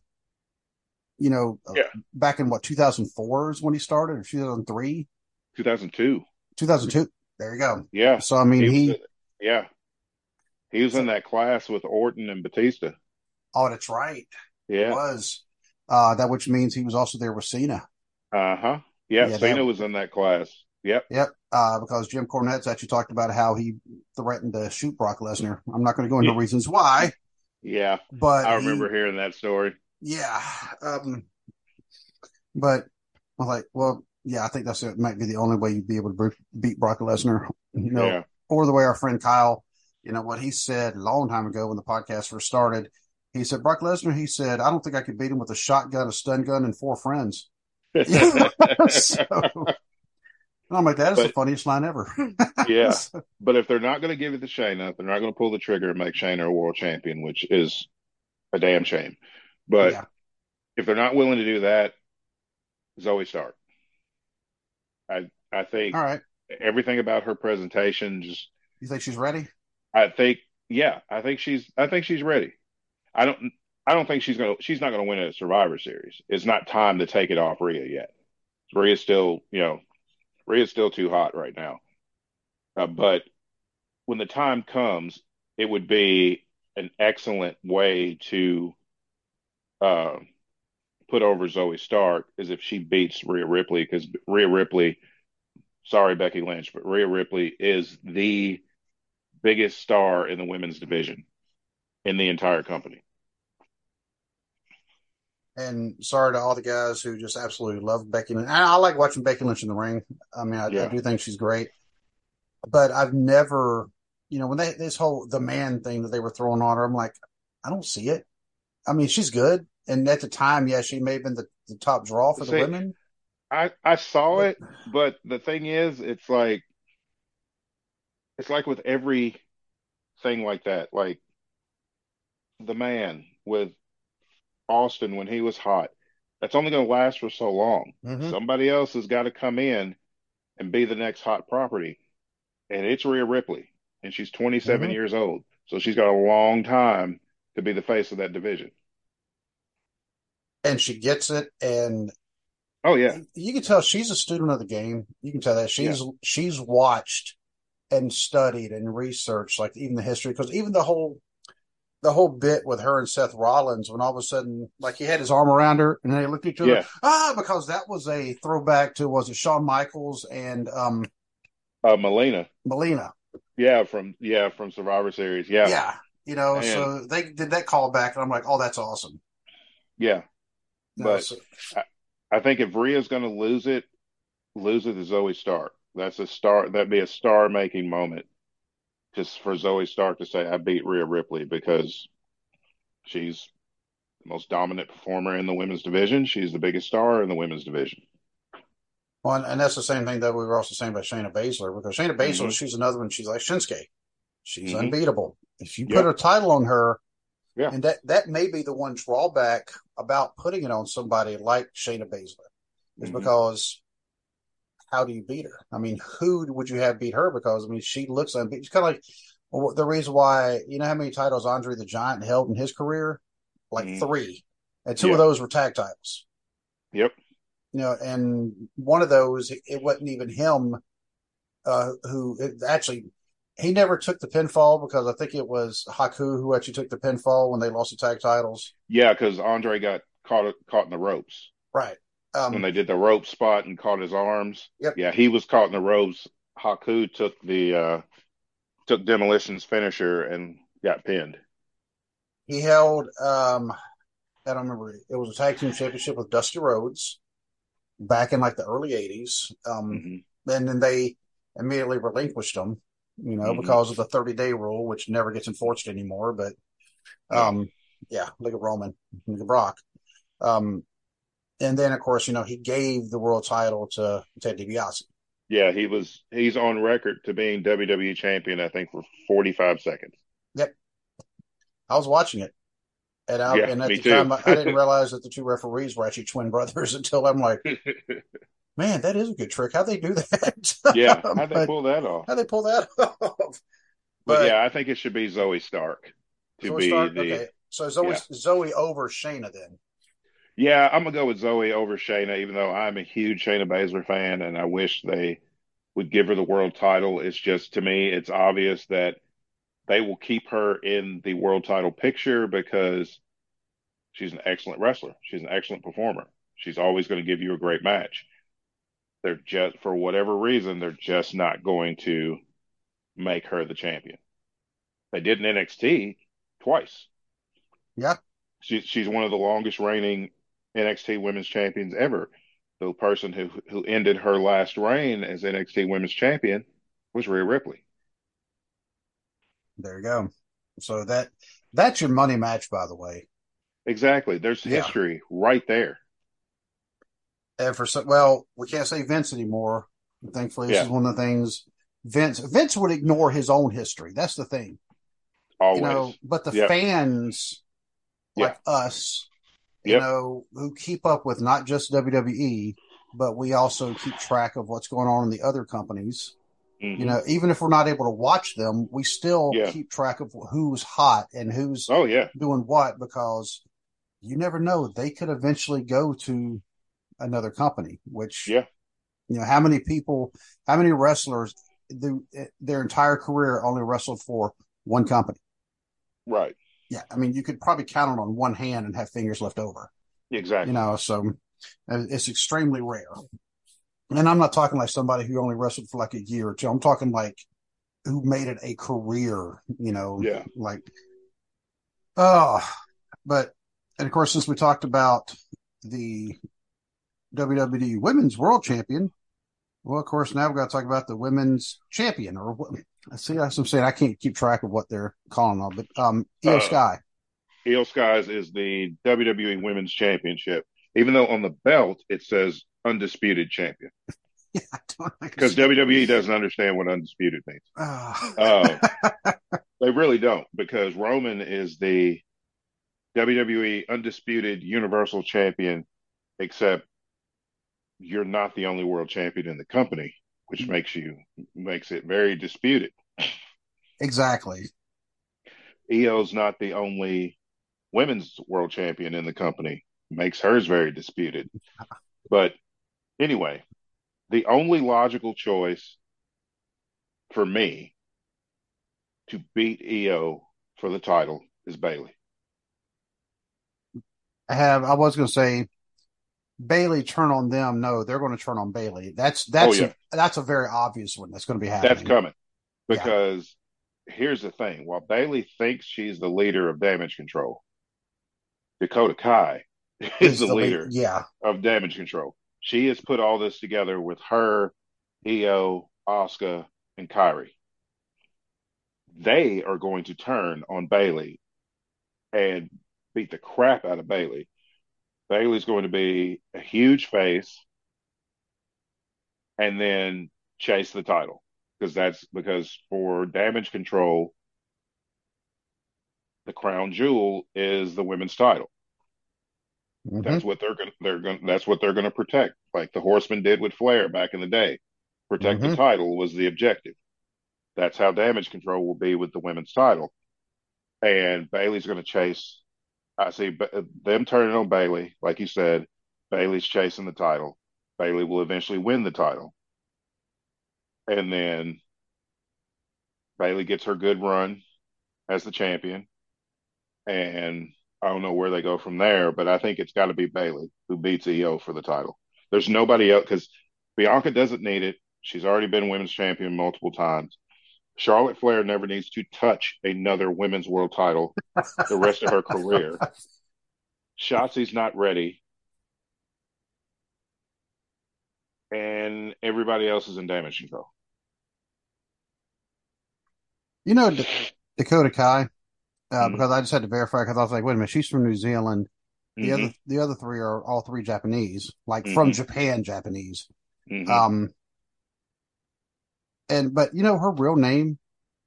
you know, uh, Yeah. back in what, 2004 is when he started, or 2003? 2002. 2002. There you go. Yeah. So, I mean, was- he, yeah. He was in that class with Orton and Batista. oh, that's right. He Yeah. was. Uh, that which means he was also there with Cena. Uh huh. Yeah. Yeah, Cena that- was in that class. Yep. Yep. Uh, because Jim Cornette's actually talked about how he threatened to shoot Brock Lesnar. I'm not going to go into Yeah. reasons why, Yeah. but I he- remember hearing that story. Yeah. Um, but I'm like, well, yeah, I think that's it. Might be the only way you'd be able to beat Brock Lesnar, you know, Yeah. or the way our friend Kyle, you know, what he said a long time ago when the podcast first started. He said, Brock Lesnar, he said, I don't think I could beat him with a shotgun, a stun gun, and four friends. so, and I'm like, that is the funniest line ever. Yeah. But if they're not going to give it to Shayna, they're not going to pull the trigger and make Shayna a world champion, which is a damn shame. But Yeah. if they're not willing to do that, Zoey Stark. I I think All right. everything about her presentation just You think she's ready? I think yeah, I think she's I think she's ready. I don't I don't think she's gonna she's not gonna win a Survivor Series. It's not time to take it off Rhea yet. Rhea's still, you know, Rhea's still too hot right now. Uh, but when the time comes, it would be an excellent way to uh, put over Zoey Stark is if she beats Rhea Ripley because Rhea Ripley, sorry Becky Lynch, but Rhea Ripley is the biggest star in the women's division in the entire company. And sorry to all the guys who just absolutely love Becky Lynch. And I like watching Becky Lynch in the ring. I mean, I, I do think she's great. But I've never, you know, when they this whole the man thing that they were throwing on her, I'm like, I don't see it. I mean, she's good, and at the time, yeah, she may have been the, the top draw for the women. I I saw it, but the thing is, it's like it's like with every thing like that, like the man with Austin when he was hot. That's only going to last for so long. Mhm. Somebody else has got to come in and be the next hot property, and it's Rhea Ripley, and she's 27 Mhm. years old, so she's got a long time to be the face of that division. And she gets it, and Oh yeah, you can tell she's a student of the game. You can tell that she's she's watched and studied and researched, like even the history, because even the whole the whole bit with her and Seth Rollins, when all of a sudden, like he had his arm around her, and they looked at each other, Yeah. ah, because that was a throwback to was it Shawn Michaels and um uh, Melina. Melina, Yeah, from yeah from Survivor Series. Yeah, yeah, you know, Man. so they did that call back, and I'm like, oh, that's awesome. yeah. Know, But so- I think if Rhea's going to lose it, lose it to Zoey Stark. That's a star. That'd be a star-making moment, just for Zoey Stark to say, "I beat Rhea Ripley," because she's the most dominant performer in the women's division. She's the biggest star in the women's division. Well, and- that's the same thing that we were also saying about Shayna Baszler because Shayna Baszler, Mhm. she's another one. She's like Shinsuke. She's Mhm. unbeatable. If you Yep. put a title on her, Yeah. and that that may be the one drawback about putting it on somebody like Shayna Baszler, is Mhm. because how do you beat her? I mean, who would you have beat her? Because I mean, she looks unbeaten. It's kind of like well, the reason why you know how many titles Andre the Giant held in his career, like mm. three, and two yeah. of those were tag titles. Yep. You know, and one of those it wasn't even him uh, who actually he never took the pinfall because I think it was Haku who actually took the pinfall when they lost the tag titles. Yeah, because Andre got caught caught in the ropes. Right. Um, when they did the rope spot and caught his arms. Yep. Yeah, he was caught in the ropes. Haku took the uh, took Demolition's finisher and got pinned. He held um I don't remember it was a tag team championship with Dusty Rhodes back in like the early eighties. Um mm-hmm. and then they immediately relinquished him, you know, mm-hmm. because of the thirty day rule, which never gets enforced anymore. But um yeah, look at Roman, look at Brock. Um and then of course, you know, he gave the world title to Ted DiBiase. Yeah, he was he's on record to being WWE champion, I think, for forty five seconds. Yep. I was watching it. And, I, yeah, and at the too. time, I, I didn't realize that the two referees were actually twin brothers until I'm like, man, that is a good trick. How'd they do that? yeah, how'd they pull that off? How'd they pull that off? But, but yeah, I think it should be Zoey Stark to Zoey be Stark? the. Okay. So Zoey, yeah. Zoey over Shayna then. Yeah, I'm gonna go with Zoey over Shayna, even though I'm a huge Shayna Baszler fan, and I wish they would give her the world title. It's just to me, it's obvious that they will keep her in the world title picture because she's an excellent wrestler. She's an excellent performer. She's always going to give you a great match. They're just for whatever reason, they're just not going to make her the champion. They did in NXT twice. Yeah. She, she's one of the longest reigning NXT Women's Champions ever. The person who who ended her last reign as NXT Women's Champion was Rhea Ripley. There you go. So that that's your money match, by the way. Exactly. There's history yeah. right there. And for some, well, we can't say Vince anymore. Thankfully, this yeah. is one of the things Vince Vince would ignore his own history. That's the thing. Always. You know, but the yep. fans like yep. us you yep. know, who keep up with not just WWE, but we also keep track of what's going on in the other companies. Mm-hmm. You know, even if we're not able to watch them, we still yeah. keep track of who's hot and who's oh yeah doing what because you never know they could eventually go to another company. Which yeah, you know, how many people, how many wrestlers, do, their entire career only wrestled for one company. Right. Yeah, I mean, you could probably count it on one hand and have fingers left over. Exactly. You know, so uh, it's extremely rare. And I'm not talking like somebody who only wrestled for like a year or two. I'm talking like who made it a career, you know, yeah. like, oh, but, and of course, since we talked about the WWE Women's World Champion, well, of course, now we've got to talk about the Women's Champion or see. That's what I'm saying. I can't keep track of what they're calling on, but um, Iyo uh, Sky. Iyo Sky's is the WWE Women's Championship, even though on the belt it says undisputed champion. yeah, because WWE doesn't understand what undisputed means. Oh. uh, they really don't, because Roman is the WWE undisputed Universal Champion, except you're not the only world champion in the company which makes you makes it very disputed. Exactly. Iyo's not the only women's world champion in the company. Makes hers very disputed. But anyway, the only logical choice for me to beat Iyo for the title is Bayley. I have I was gonna say Bayley turn on them. No, they're going to turn on Bayley. That's oh, that's oh, yeah. a, that's a very obvious one. That's going to be happening. That's coming because yeah. here's the thing: while Bayley thinks she's the leader of Damage Control, Dakota Kai is, the, the, leader, lead, yeah. of Damage Control. She has put all this together with her, Iyo, Asuka, and Kairi. They are going to turn on Bayley and beat the crap out of Bayley Bayley's going to be a huge face and then chase the title because that's because for damage control, the crown jewel is the women's title. Mm-hmm. That's what they're going. They're going. That's what they're going to protect, like the Horsemen did with Flair back in the day. Protect mm-hmm. the title was the objective. That's how Damage Control will be with the women's title. And Bayley's going to chase. I see uh, them turning on Bayley, like you said. Bayley's chasing the title. Bayley will eventually win the title, and then Bayley gets her good run as the champion, and I don't know where they go from there, but I think it's got to be Bailey who beats Iyo for the title. There's nobody else because Bianca doesn't need it. She's already been women's champion multiple times. Charlotte Flair never needs to touch another women's world title the rest of her career. Shotzi's not ready. And everybody else is in damage control. You know, D- Dakota Kai, uh, mm-hmm. because I just had to verify because I was like, wait a minute, she's from New Zealand. The mm-hmm. other the other three are all three Japanese, like mm-hmm. from Japan Japanese. Mm-hmm. Um and but you know her real name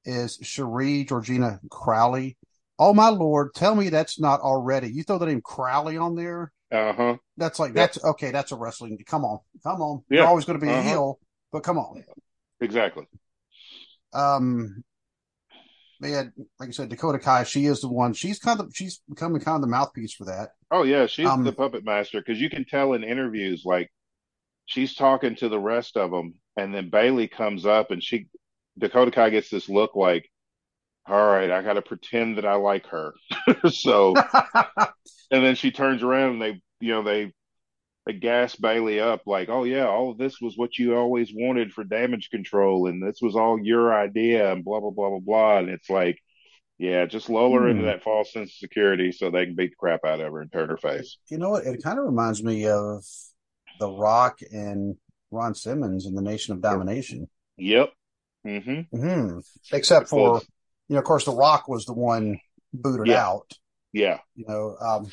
is Cheree Georgina Crowley. Oh my lord, tell me that's not already. You throw the name Crowley on there. Uh-huh. That's like that's okay, that's a wrestling. Come on. Come on. Yeah. You're always going to be uh-huh. a heel, but come on. Exactly. Um man, like I said, Dakota Kai. She is the one. She's kind of she's becoming kind of the mouthpiece for that. Oh yeah, she's um, the puppet master because you can tell in interviews like she's talking to the rest of them, and then Bayley comes up and she Dakota Kai gets this look like, all right, I got to pretend that I like her. so, and then she turns around and they, you know, they they gas Bayley up like, oh yeah, all of this was what you always wanted for damage control, and this was all your idea, and blah blah blah blah blah. And it's like, yeah, just lower her hmm. into that false sense of security so they can beat the crap out of her and turn her face. You know what? It kind of reminds me of The Rock and Ron Simmons in the Nation of Domination. Yep. Mm-hmm. Mm-hmm. Except for, you know, of course, The Rock was the one booted yeah. out. Yeah. You know, um,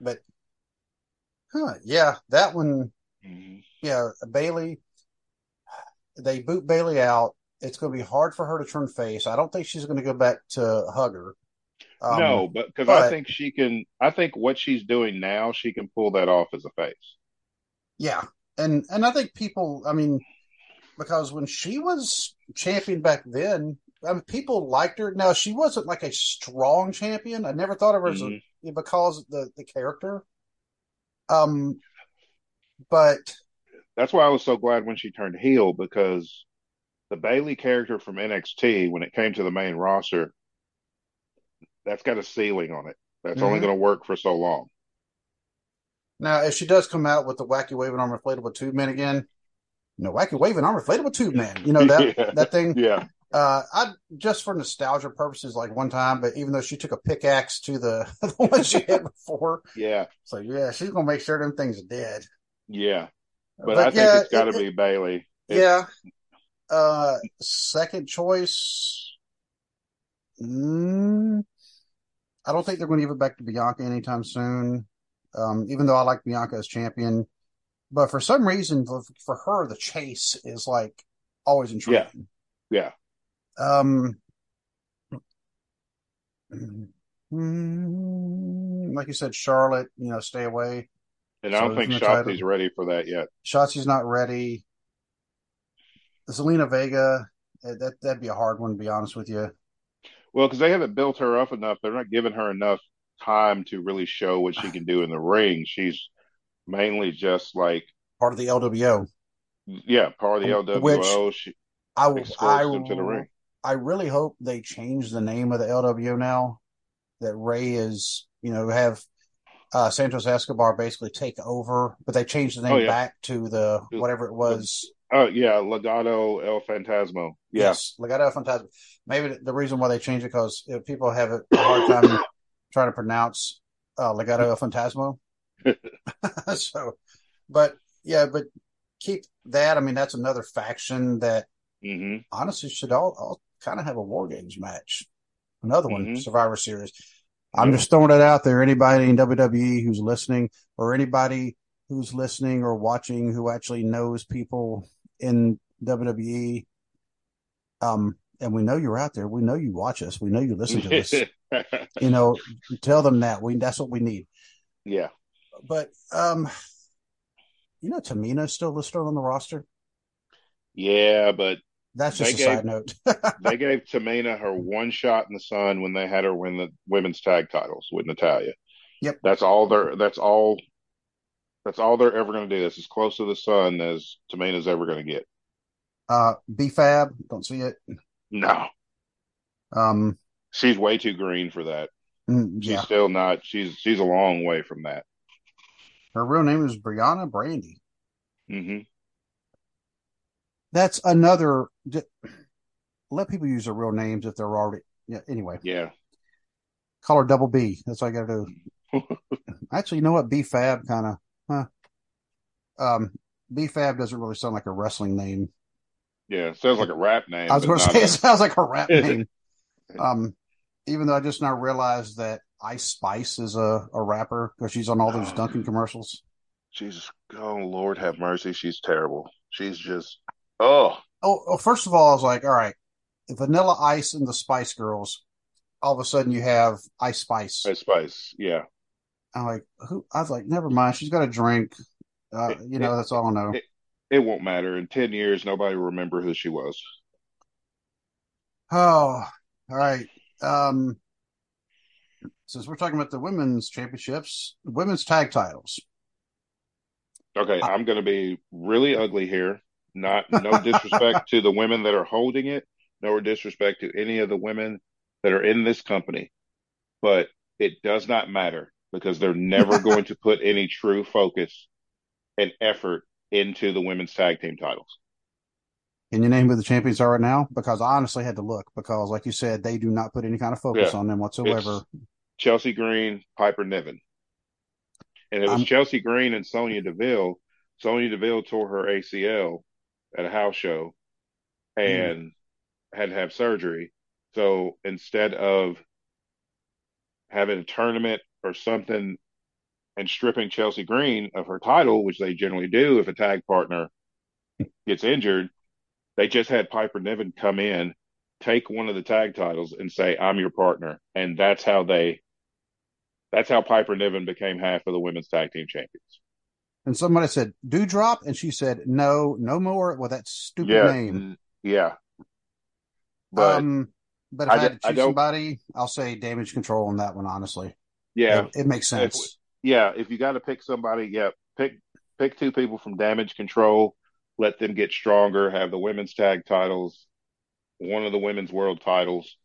but Huh, yeah, that one. Mm-hmm. Yeah, Bayley, They boot Bayley out. It's going to be hard for her to turn face. I don't think she's going to go back to hugger. Um, no, but because I think she can. I think what she's doing now, she can pull that off as a face. Yeah, and and I think people. I mean, because when she was champion back then, I mean, people liked her. Now she wasn't like a strong champion. I never thought of her mm-hmm. as a, because the the character. Um, but that's why I was so glad when she turned heel because the Bayley character from NXT, when it came to the main roster, that's got a ceiling on it. That's mm-hmm. only going to work for so long. Now, if she does come out with the wacky waving arm inflatable tube man again, you know, wacky waving arm inflatable tube man, you know that yeah. that thing. Yeah. Uh, I just for nostalgia purposes, like one time, but even though she took a pickaxe to the, the one she had before, yeah. So yeah, she's gonna make sure them things are dead. Yeah, but, but I think it's got to it, be Bayley. It's, yeah. Uh, second choice. Mm, I don't think they're going to give it back to Bianca anytime soon. Um, even though I like Bianca as champion, but for some reason, for, for her, the chase is like always intriguing. Yeah. Yeah. Um, like you said, Charlotte, you know, stay away. And I don't think Shotzi's ready for that yet. Shotzi's not ready. Zelina Vega, eh, that that'd be a hard one to be honest with you. Well, because they haven't built her up enough, they're not giving her enough time to really show what she can do in the ring. She's mainly just like part of the LWO. Yeah, part of the LWO. Which she I, I, into the ring. I really hope they change the name of the LWO now. That Rey is, you know, have uh, Santos Escobar basically take over, but they changed the name oh, yeah. back to the whatever it was. Oh yeah, Legado El Fantasma. Yeah. Yes, Legado El Fantasma. Maybe the reason why they changed it because people have a hard time trying to pronounce uh, Legado El Fantasma. so, but yeah, but keep that. I mean, that's another faction that mm-hmm. honestly should all, all kind of have a War Games match. Another one, mm-hmm. Survivor Series. I'm just throwing it out there. Anybody in WWE who's listening, or anybody who's listening or watching who actually knows people in WWE, um, and we know you're out there. We know you watch us. We know you listen to us. you know, tell them that we that's what we need. Yeah. But um, you know, Tamina's still listed on the roster. Yeah, but that's just a gave, side note. they gave Tamina her one shot in the sun when they had her win the women's tag titles with Natalya. Yep. That's all they're that's all that's all they're ever gonna do. That's as close to the sun as Tamina's ever gonna get. Uh B Fab, don't see it. No. Um she's way too green for that. Mm, yeah. She's still not she's she's a long way from that. Her real name is Brianna Brandy. Mm-hmm. That's another. Let people use their real names if they're already. Yeah. Anyway. Yeah. Call her Double B. That's what I got to do. Actually, you know what? B Fab kind of. Huh. Um, B Fab doesn't really sound like a wrestling name. Yeah, it sounds like a rap name. I was going to say a... it sounds like a rap name. um, even though I just now realized that Ice Spice is a, a rapper because she's on all those Dunkin' commercials. Jesus, oh Lord, have mercy. She's terrible. She's just oh. Oh, well, first of all, I was like, all right, Vanilla Ice and the Spice Girls. All of a sudden, you have Ice Spice. Ice Spice, yeah. I'm like, who? I was like, never mind. She's got a drink. Uh, you know, that's all I know. It, won't matter. In ten years, nobody will remember who she was. Oh, all right. Um, since we're talking about the women's championships, women's tag titles. Okay, I, I'm going to be really ugly here. Not no disrespect to the women that are holding it, no disrespect to any of the women that are in this company, but it does not matter because they're never going to put any true focus and effort into the women's tag team titles. Can you name who the champions are right now? Because I honestly had to look because, like you said, they do not put any kind of focus yeah. on them whatsoever. It's Chelsea Green, Piper Niven. And it was I'm, Chelsea Green and Sonya Deville. Sonya Deville tore her ACL at a house show and mm. had to have surgery. So instead of having a tournament or something and stripping Chelsea Green of her title, which they generally do if a tag partner gets injured, they just had Piper Niven come in, take one of the tag titles, and say, "I'm your partner," and that's how they. That's how Piper Niven became half of the women's tag team champions. And somebody said, "Doudrop," and she said, "No, no more with that stupid yeah, name." Yeah. But um, but if I, I had to choose somebody, I'll say Damage Control on that one. Honestly, yeah, it, it makes sense. Yeah, if you got to pick somebody, yeah, pick pick two people from Damage Control let them get stronger, have the women's tag titles, one of the women's world titles.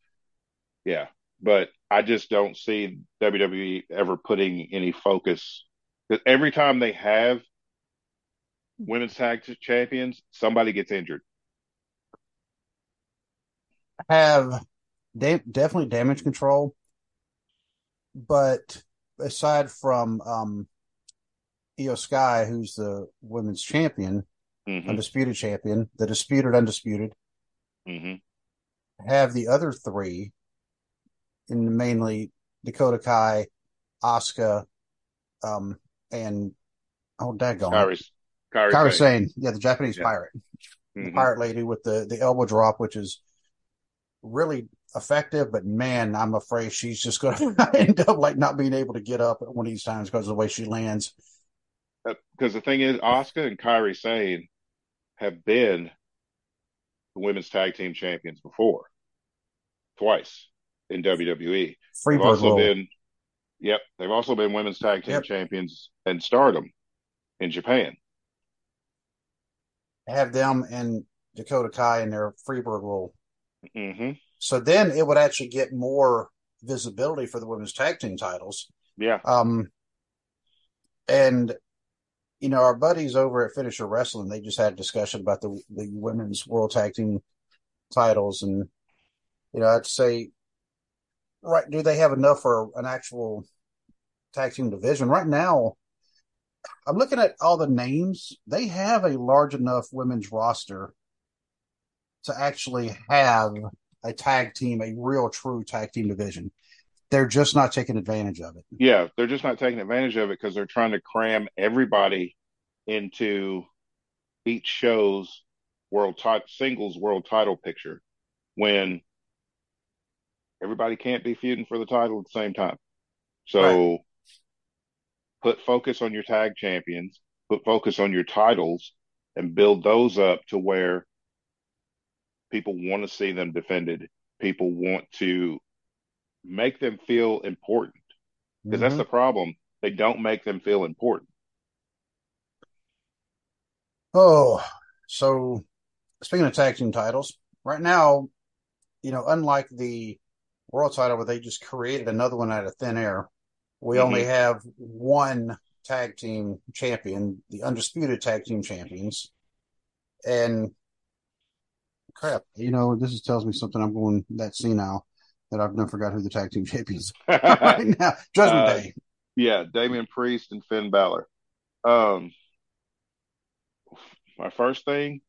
Yeah. But I just don't see WWE ever putting any focus because every time they have women's tag champions, somebody gets injured. Have definitely damage control, but aside from um, Iyo Sky, who's the women's champion, mm-hmm. undisputed champion, the disputed undisputed. Mm-hmm. Have the other three, in mainly Dakota Kai, Asuka, um, and oh, daggone, Kairi, Kairi, Kairi Sane, yeah, the Japanese yeah. pirate, mm-hmm. the pirate lady with the the elbow drop, which is really effective, but man, I'm afraid she's just going to end up like not being able to get up at one of these times because of the way she lands. Because uh, the thing is, Asuka and Kairi Sane have been the women's tag team champions before, twice in WWE. Freebird they've also role. been, yep, they've also been women's tag team Yep. champions and Stardom in Japan. Have them and Dakota Kai in their Freebird role. hmm So then it would actually get more visibility for the women's tag team titles. Yeah, Um, and you know, our buddies over at Finisher Wrestling, they just had a discussion about the the women's world tag team titles, and you know, I'd say, right, do they have enough for an actual tag team division right now? I'm looking at all the names; they have a large enough women's roster to actually have a tag team, a real true tag team division. They're just not taking advantage of it. yeah, they're just not taking advantage of it because they're trying to cram everybody into each show's world title singles world title picture when everybody can't be feuding for the title at the same time. So put focus on your tag champions, put focus on your titles, and build those up to where people want to see them defended. People want to make them feel important because mm-hmm. that's the problem. They don't make them feel important. Oh, so speaking of tag team titles, right now, you know, unlike the world title where they just created another one out of thin air, we mm-hmm. only have one tag team champion, the undisputed tag team champions. And crap, you know, this is, tells me something I'm going that now that I've never forgot who the tag team champions right now. Judgment uh, Day. Yeah, Damian Priest and Finn Balor. Um, my first thing,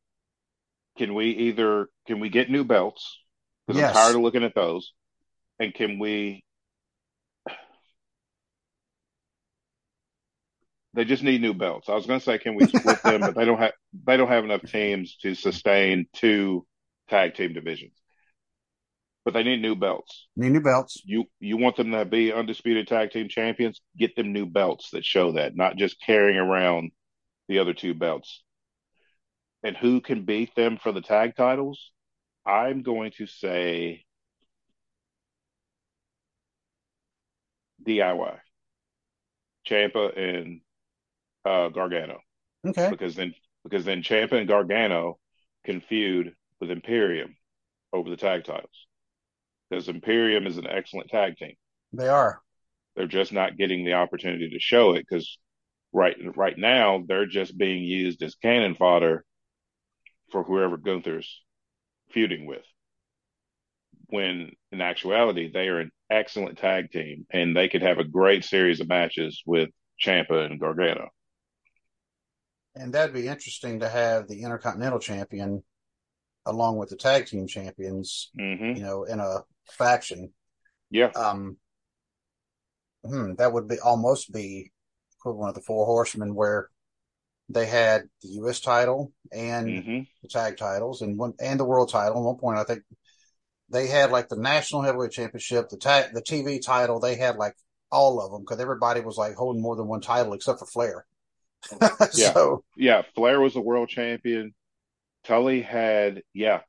can we either can we get new belts? Because yes. I'm tired of looking at those. And can we they just need new belts. I was going to say, can we split them? But they don't have they don't have enough teams to sustain two tag team divisions. But they need new belts. Need new belts. You you want them to be undisputed tag team champions? Get them new belts that show that, not just carrying around the other two belts. And who can beat them for the tag titles? I'm going to say DIY. Ciampa and uh, Gargano. Okay. Because then because then Ciampa and Gargano can feud with Imperium over the tag titles. Because Imperium is an excellent tag team. They are. They're just not getting the opportunity to show it because right right now they're just being used as cannon fodder for whoever Gunther's feuding with. When in actuality they are an excellent tag team and they could have a great series of matches with Ciampa and Gargano. And that'd be interesting to have the Intercontinental Champion along with the tag team champions, mm-hmm. you know, in a faction. Yeah. Um, hmm, that would be almost be equivalent of the Four Horsemen, where they had the U.S. title and mm-hmm. the tag titles and one and the world title. At one point, I think they had like the national heavyweight championship, the tag, the TV title. They had like all of them because everybody was like holding more than one title except for Flair. yeah. So, yeah, Flair was the world champion. Tully had, yeah,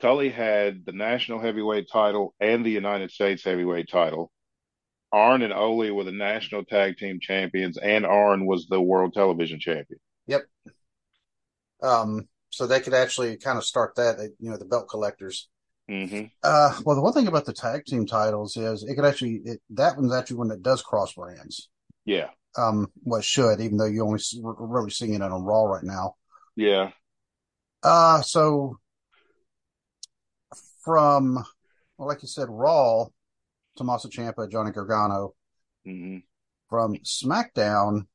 Tully had the national heavyweight title and the United States heavyweight title. Arn and Ole were the national tag team champions, and Arn was the world television champion. Yep. Um, so they could actually kind of start that, you know, the belt collectors. Mm-hmm. Uh, well, the one thing about the tag team titles is it could actually it, that one's actually one that does cross brands. Yeah. Um, what should even though you only really seeing it on Raw right now. Yeah. Uh, so from well, like you said, Raw, Tommaso Ciampa, Johnny Gargano. Mm-hmm. From SmackDown,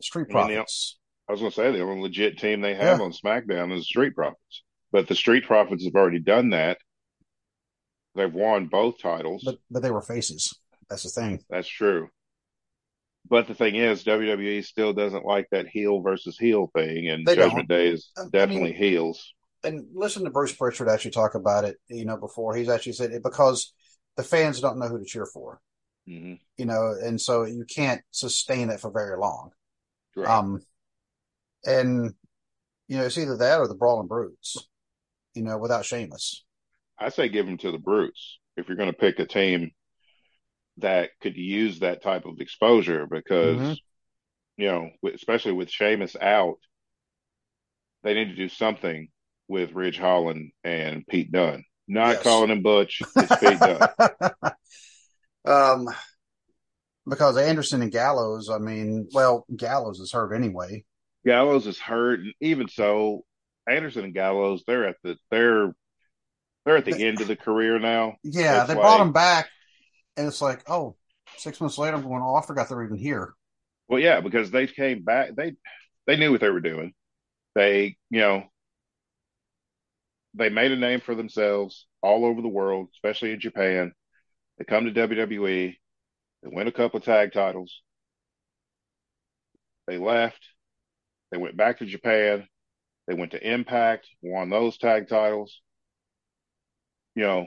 Street Profits. I, mean, I was going to say the only legit team they have yeah. on SmackDown is Street Profits, but the Street Profits have already done that. They've won both titles, but but they were faces. That's the thing. That's true. But the thing is, WWE still doesn't like that heel versus heel thing, and they Judgment don't. Day is definitely I mean, heels. And listen to Bruce Pritchard actually talk about it. You know, before he's actually said it because the fans don't know who to cheer for. Mm-hmm. You know, and so you can't sustain it for very long. Right. Um, and you know, it's either that or the Brawling Brutes. You know, without Sheamus. I say give them to the Brutes if you're going to pick a team that could use that type of exposure because mm-hmm. you know, especially with Sheamus out, they need to do something with Ridge Holland and Pete Dunne. Not yes. calling him Butch, it's Pete Dunne. Um, because Anderson and Gallows, I mean, well, Gallows is hurt anyway. Gallows is hurt, and even so, Anderson and Gallows, they're at the they're they're at the they, end of the career now. Yeah, they like, brought him back and it's like, oh, six months later, I'm going, oh, I forgot they're even here. Well, yeah, because they came back. They they knew what they were doing. They, you know, they made a name for themselves all over the world, especially in Japan. They come to WWE. They win a couple of tag titles. They left. They went back to Japan. They went to Impact, won those tag titles. You know,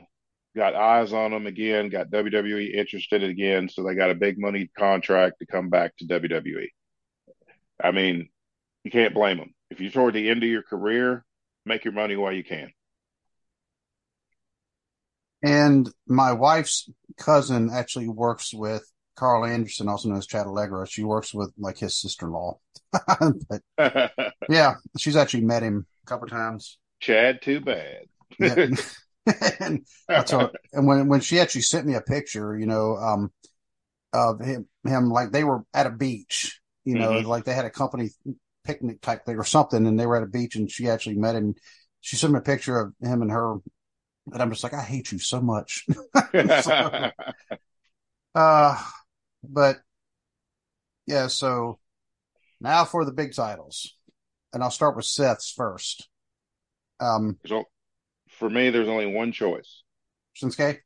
got eyes on him again, got WWE interested again, so they got a big money contract to come back to WWE. I mean, you can't blame them. If you're toward the end of your career, make your money while you can. And my wife's cousin actually works with Karl Anderson, also known as Chad Allegra. She works with like his sister in law. yeah, she's actually met him a couple times. Chad, too bad. yeah. and, her, and when when she actually sent me a picture, you know, um, of him, him like they were at a beach, you know, mm-hmm. like they had a company picnic type thing or something, and they were at a beach, and she actually met him. She sent me a picture of him and her, and I'm just like, I hate you so much. so, uh, but yeah, so now for the big titles, and I'll start with Seth's first. Um, so for me, there's only one choice. Shinsuke.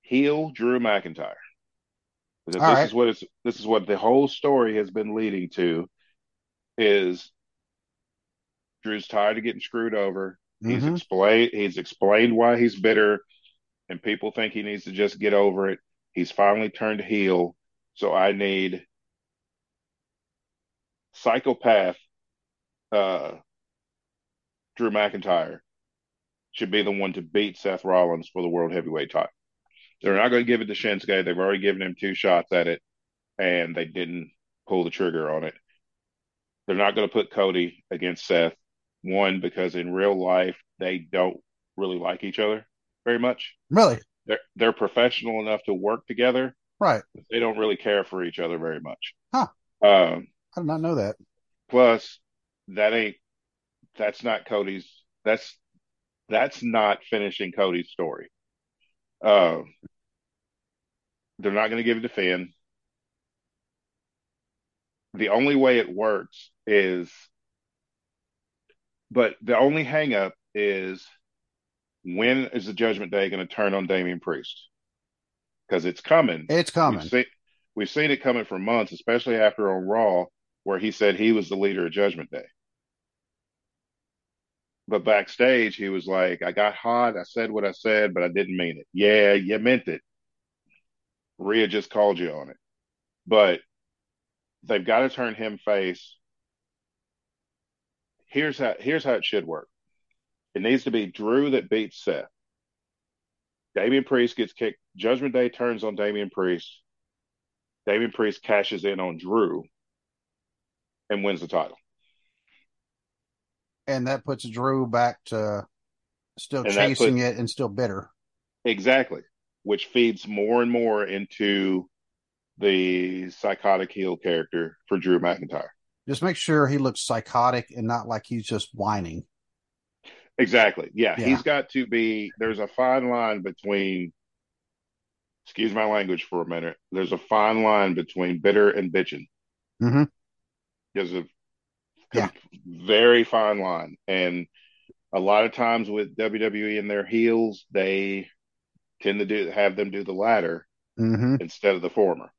Heel Drew McIntyre. Because this right. is what it's this is what the whole story has been leading to is Drew's tired of getting screwed over. Mm-hmm. He's explained he's explained why he's bitter and people think he needs to just get over it. He's finally turned heel. So I need psychopath uh, Drew McIntyre should be the one to beat Seth Rollins for the World Heavyweight title. They're not going to give it to Shinsuke. They've already given him two shots at it, and they didn't pull the trigger on it. They're not going to put Cody against Seth. One, because in real life, they don't really like each other very much. Really? They're, they're professional enough to work together. Right. They don't really care for each other very much. Huh. Um, I did not know that. Plus, that ain't, that's not Cody's, that's that's not finishing Cody's story. Uh, they're not going to give it to Finn. The only way it works is, but the only hangup is when is the Judgment Day going to turn on Damian Priest? Because it's coming. It's coming. We've seen, we've seen it coming for months, especially after on Raw, where he said he was the leader of Judgment Day. But backstage, he was like, I got hot. I said what I said, but I didn't mean it. Yeah, you meant it. Rhea just called you on it. But they've got to turn him face. Here's how here's how it should work. It needs to be Drew that beats Seth. Damian Priest gets kicked. Judgment Day turns on Damian Priest. Damian Priest cashes in on Drew and wins the title and that puts Drew back to still and chasing it and still bitter. Exactly, which feeds more and more into the psychotic heel character for Drew McIntyre. Just make sure he looks psychotic and not like he's just whining. Exactly. Yeah, yeah. he's got to be. There's a fine line between. Excuse my language for a minute. There's a fine line between bitter and bitching. Mm-hmm. There's a yeah. very fine line. And a lot of times with WWE and their heels, they tend to do have them do the latter mm-hmm. instead of the former.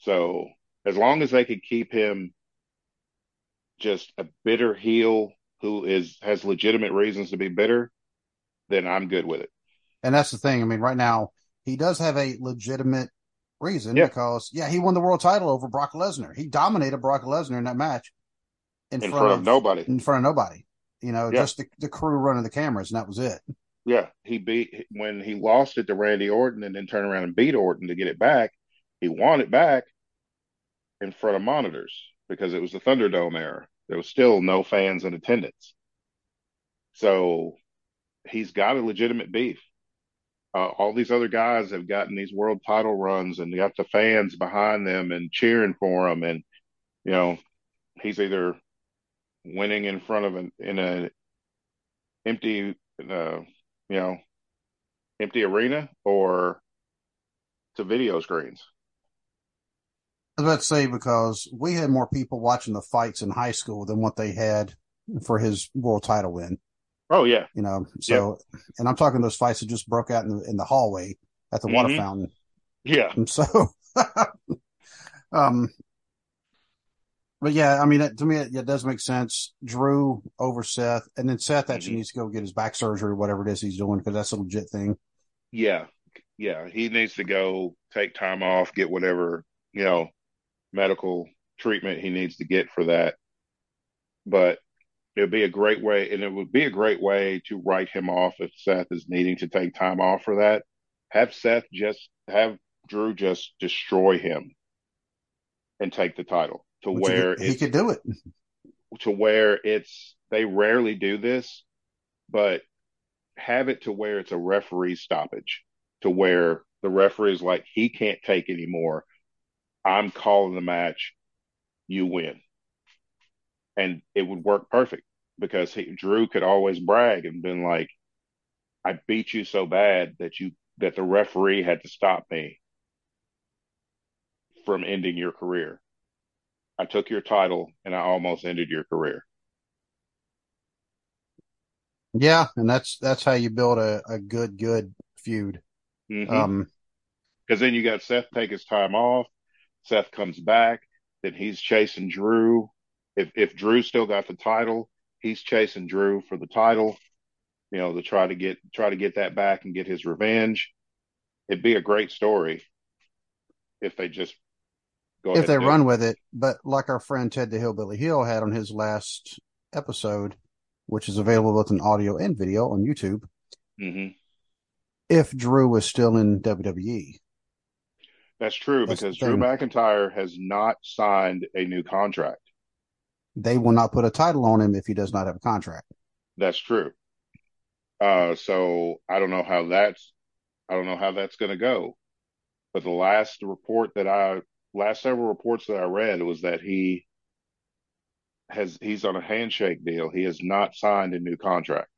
So as long as they could keep him just a bitter heel who is has legitimate reasons to be bitter, then I'm good with it. And that's the thing. I mean, right now he does have a legitimate reason yeah. because yeah, he won the world title over Brock Lesnar. He dominated Brock Lesnar in that match in, in front, front, of, nobody. In front of nobody. You know, yeah. just the, the crew running the cameras, and that was it. Yeah, he beat when he lost it to Randy Orton, and then turned around and beat Orton to get it back. He won it back in front of monitors because it was the Thunderdome era. There was still no fans in attendance, so he's got a legitimate beef. Uh, all these other guys have gotten these world title runs and got the fans behind them and cheering for them, and you know he's either winning in front of an in a empty uh, you know empty arena or to video screens. I was about to say because we had more people watching the fights in high school than what they had for his world title win. Oh yeah, you know. So, yep. and I'm talking those fights that just broke out in the in the hallway at the mm-hmm. water fountain. Yeah. And so, um, but yeah, I mean, to me, it, it, does make sense. Drew over Seth, and then Seth actually mm-hmm. needs to go get his back surgery, whatever it is he's doing, because that's a legit thing. Yeah, yeah, he needs to go take time off, get whatever you know medical treatment he needs to get for that. But it would be a great way, and it would be a great way to write him off if Seth is needing to take time off for that. Have Seth just have Drew just destroy him and take the title to Which where he, he could do it. To where it's they rarely do this, but have it to where it's a referee stoppage, to where the referee is like he can't take anymore. I'm calling the match. You win, and it would work perfect because he, Drew could always brag and been like, "I beat you so bad that you that the referee had to stop me from ending your career. I took your title and I almost ended your career." Yeah, and that's that's how you build a, a good good feud. Mm-hmm. Um, because then you got Seth take his time off. Seth comes back, then he's chasing Drew. If if Drew still got the title, he's chasing Drew for the title. You know, to try to get try to get that back and get his revenge. It'd be a great story if they just go if they run it. with it. But like our friend Ted the Hillbilly Hill had on his last episode, which is available both in audio and video on YouTube, Mhm. if Drew was still in WWE, That's true That's because Drew. McIntyre has not signed a new contract. they will not put a title on him if he does not have a contract. That's true. Uh, so I don't know how that's I don't know how that's going to go. But the last report that I last several reports that I read was that he has he's on a handshake deal. He has not signed a new contract.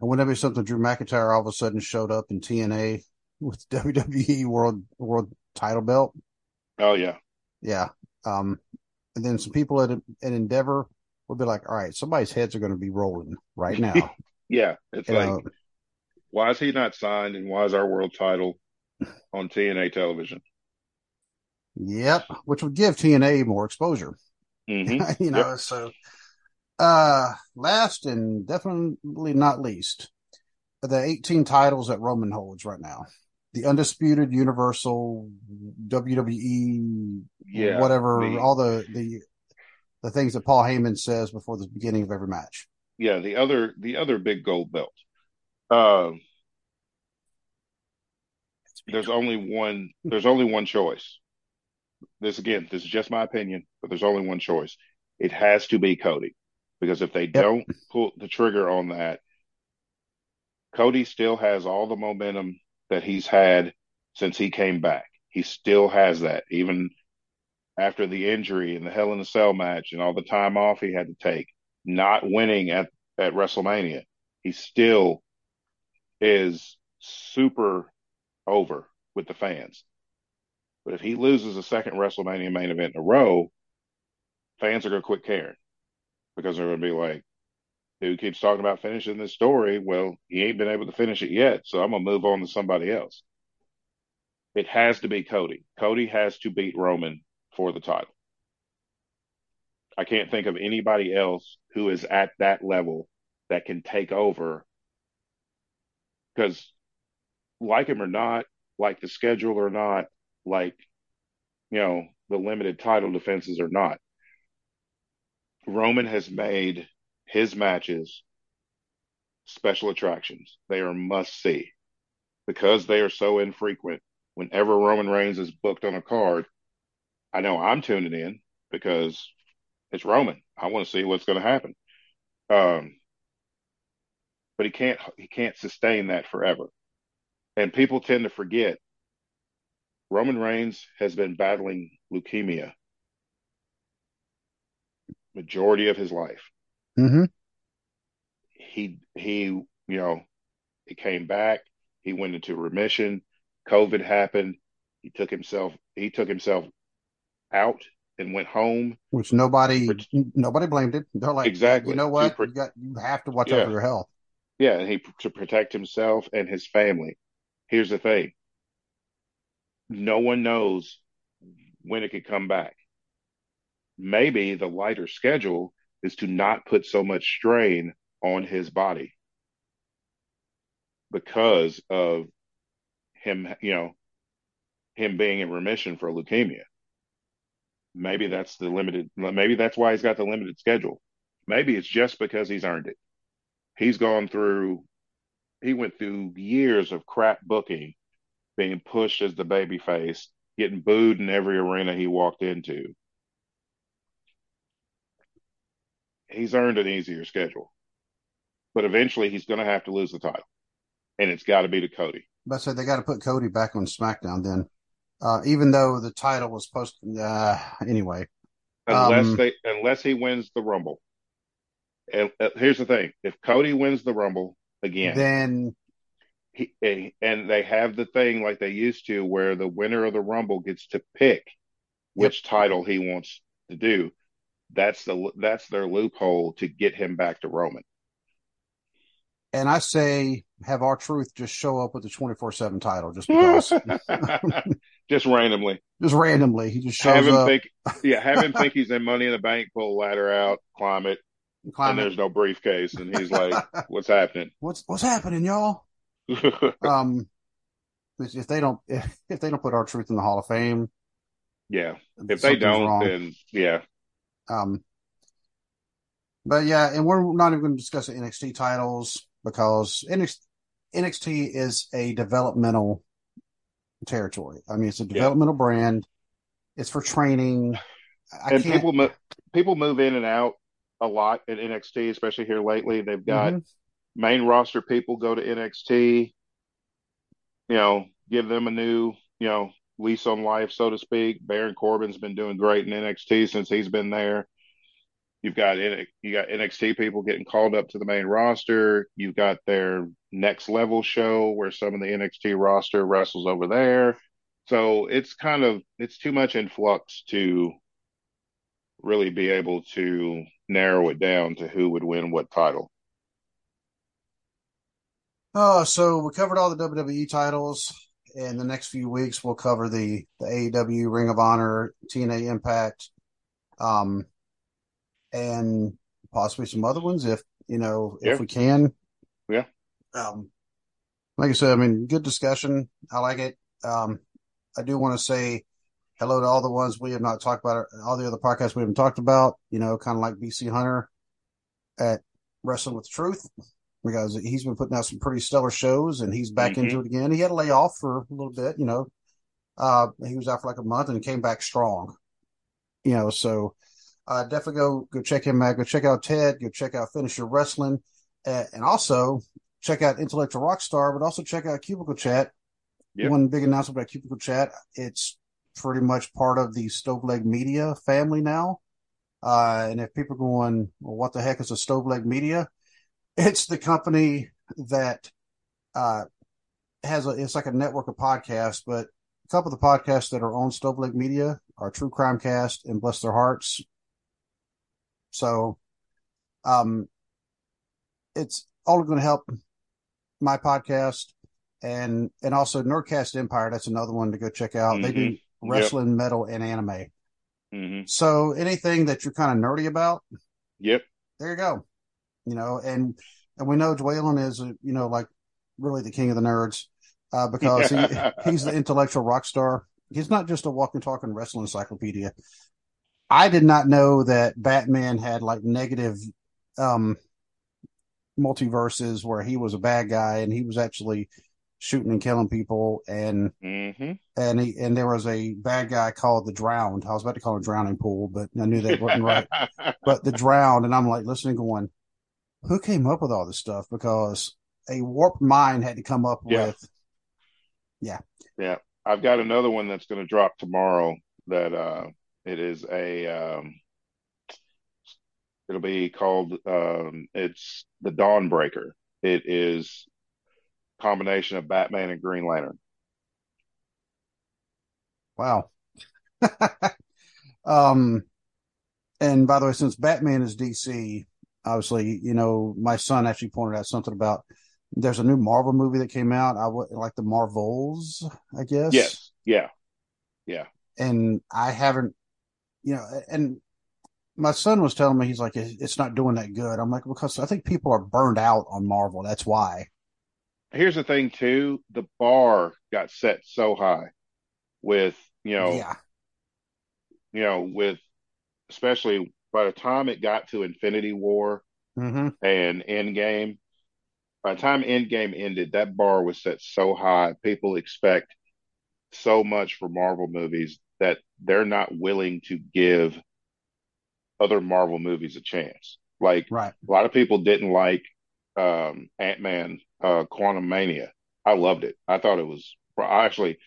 And be something Drew McIntyre all of a sudden showed up in TNA with WWE World World Title Belt? Oh yeah, Yeah. Um, and then some people at, at Endeavor will be like, all right, somebody's heads are going to be rolling right now. yeah. It's You like know, why is he not signed and why is our world title on TNA television? Yep, which would give TNA more exposure. hmm you know, so uh last and definitely not least, the 18 titles that Roman holds right now. The undisputed universal WWE Yeah, whatever the- all the the the things that Paul Heyman says before the beginning of every match. Yeah, the other the other big gold belt. Um, there's only one. There's only one choice. This again, this is just my opinion, but there's only one choice. It has to be Cody, because if they don't pull the trigger on that, Cody still has all the momentum that he's had since he came back. He still has that, even after the injury and the Hell in a Cell match and all the time off he had to take, not winning at at WrestleMania. He still is super over with the fans. But if he loses a second WrestleMania main event in a row, fans are going to quit caring because they're going to be like, who keeps talking about finishing this story? Well, he ain't been able to finish it yet, so I'm going to move on to somebody else. It has to be Cody. Cody has to beat Roman for the title. I can't think of anybody else who is at that level that can take over because like him or not, like the schedule or not, like you know the limited title defenses or not, Roman has made his matches special attractions. They are must see because they are so infrequent. Whenever Roman Reigns is booked on a card, I know I'm tuning in because it's Roman. I want to see what's going to happen. Um, but he can't he can't sustain that forever. And people tend to forget Roman Reigns has been battling leukemia majority of his life. Mm-hmm. He he you know he came back. He went into remission. COVID happened. He took himself he took himself out and went home. Which nobody nobody blamed him. They're like, Exactly. you know what? pro- you got you have to watch Yeah. out for your health. Yeah, and he to protect himself and his family. Here's the thing. No one knows when it could come back. Maybe the lighter schedule is to not put so much strain on his body. because of him, you know, him being in remission for leukemia. Maybe that's the limited, maybe that's why he's got the limited schedule. Maybe it's just because he's earned it. He's gone through, he went through years of crap booking, being pushed as the baby face, getting booed in every arena he walked into. He's earned an easier schedule. But eventually he's going to have to lose the title. And it's got to be to Cody. But so they got to put Cody back on SmackDown then. Uh, even though the title was supposed to, uh, anyway. Unless Um, they, unless he wins the Rumble. And uh, here's the thing: if Cody wins the Rumble again, Then he, and they have the thing like they used to, where the winner of the Rumble gets to pick which title he wants to do. That's the that's their loophole to get him back to Roman. and I say have R-Truth just show up with the twenty four seven title just because just randomly, just randomly he just shows have him up. think, yeah, have him think he's in Money in the Bank, pull a ladder out, climb it, Climb and there's no briefcase, and he's like, "What's happening?" What's what's happening, y'all? Um, if they don't if, if they don't put R-Truth in the Hall of Fame, yeah, if they don't, wrong. then yeah, Um, but yeah, and we're not even going to discuss the NXT titles because NXT, NXT is a developmental territory. I mean, it's a developmental brand. It's for training. I and can't. people people move in and out a lot at NXT, especially here lately. They've got Mhm. Main roster people go to NXT, you know, give them a new, you know, lease on life, so to speak. Baron Corbin's been doing great in NXT since he's been there. You've got you got NXT people getting called up to the main roster. You've got their next level show where some of the NXT roster wrestles over there. So it's kind of it's too much in flux to really be able to narrow it down to who would win what title. Oh, so we covered all the WWE titles. In the next few weeks, we'll cover the the AEW, Ring of Honor, TNA Impact, um, and possibly some other ones if you know if Yeah. we can. Yeah. Um, like I said, I mean, good discussion. I like it. Um, I do want to say hello to all the ones we have not talked about, all the other podcasts we haven't talked about. You know, kind of like BC Hunter at Wrestling with Truth because he's been putting out some pretty stellar shows and he's back Mhm. into it again. He had a layoff for a little bit, you know. Uh, he was out for like a month and came back strong, you know. So, uh, definitely go go check him out. Go check out Ted. Go check out Finisher Wrestling, uh, and also check out Intellectual Rockstar. But also check out Cubicle Chat. Yep. One big announcement about Cubicle Chat. It's pretty much part of the Stove Leg Media family now. Uh, and if people are going, well, what the heck is a Stove Leg Media? It's the company that uh, has a, it's like a network of podcasts, but a couple of the podcasts that are on Stove Leg Media are True Crime Cast and Bless Their Hearts. So, um, it's all going to help my podcast and, and also Nerdcast Empire. That's another one to go check out. They do Mhm. Yep. wrestling, metal, and anime. hmm So anything that you're kind of nerdy about, Yep. there you go. You know, and and we know Dwaylon is, you know, like really the king of the nerds uh, because he, he's the intellectual rock star. He's not just a walking, talking wrestling encyclopedia. I did not know that Batman had like negative um, multiverses where he was a bad guy and he was actually shooting and killing people and hmm and he and there was a bad guy called the drowned. I was about to call him drowning pool, but I knew that wasn't right. But the drowned, and I'm like listening, going, who came up with all this stuff? Because a warped mind had to come up Yeah. with. Yeah, Yeah, I've got another one that's going to drop tomorrow. That uh, it is a um, it'll be called um, it's the Dawnbreaker. It is combination of Batman and Green Lantern. wow. um, and by the way, since Batman is DC, obviously, you know, my son actually pointed out something about there's a new Marvel movie that came out. I would like the Marvels, I guess. Yes, yeah, yeah. and I haven't, you know, and my son was telling me he's like, it's not doing that good. I'm like, because I think people are burned out on Marvel. That's why. here's the thing too: the bar got set so high with you know, Yeah. you know, with especially by the time it got to Infinity War Mm-hmm. and Endgame, by the time Endgame ended, that bar was set so high. People expect so much for Marvel movies that they're not willing to give other Marvel movies a chance. Like Right. a lot of people didn't like um, Ant Man, uh, Quantumania. I loved it. I thought it was I actually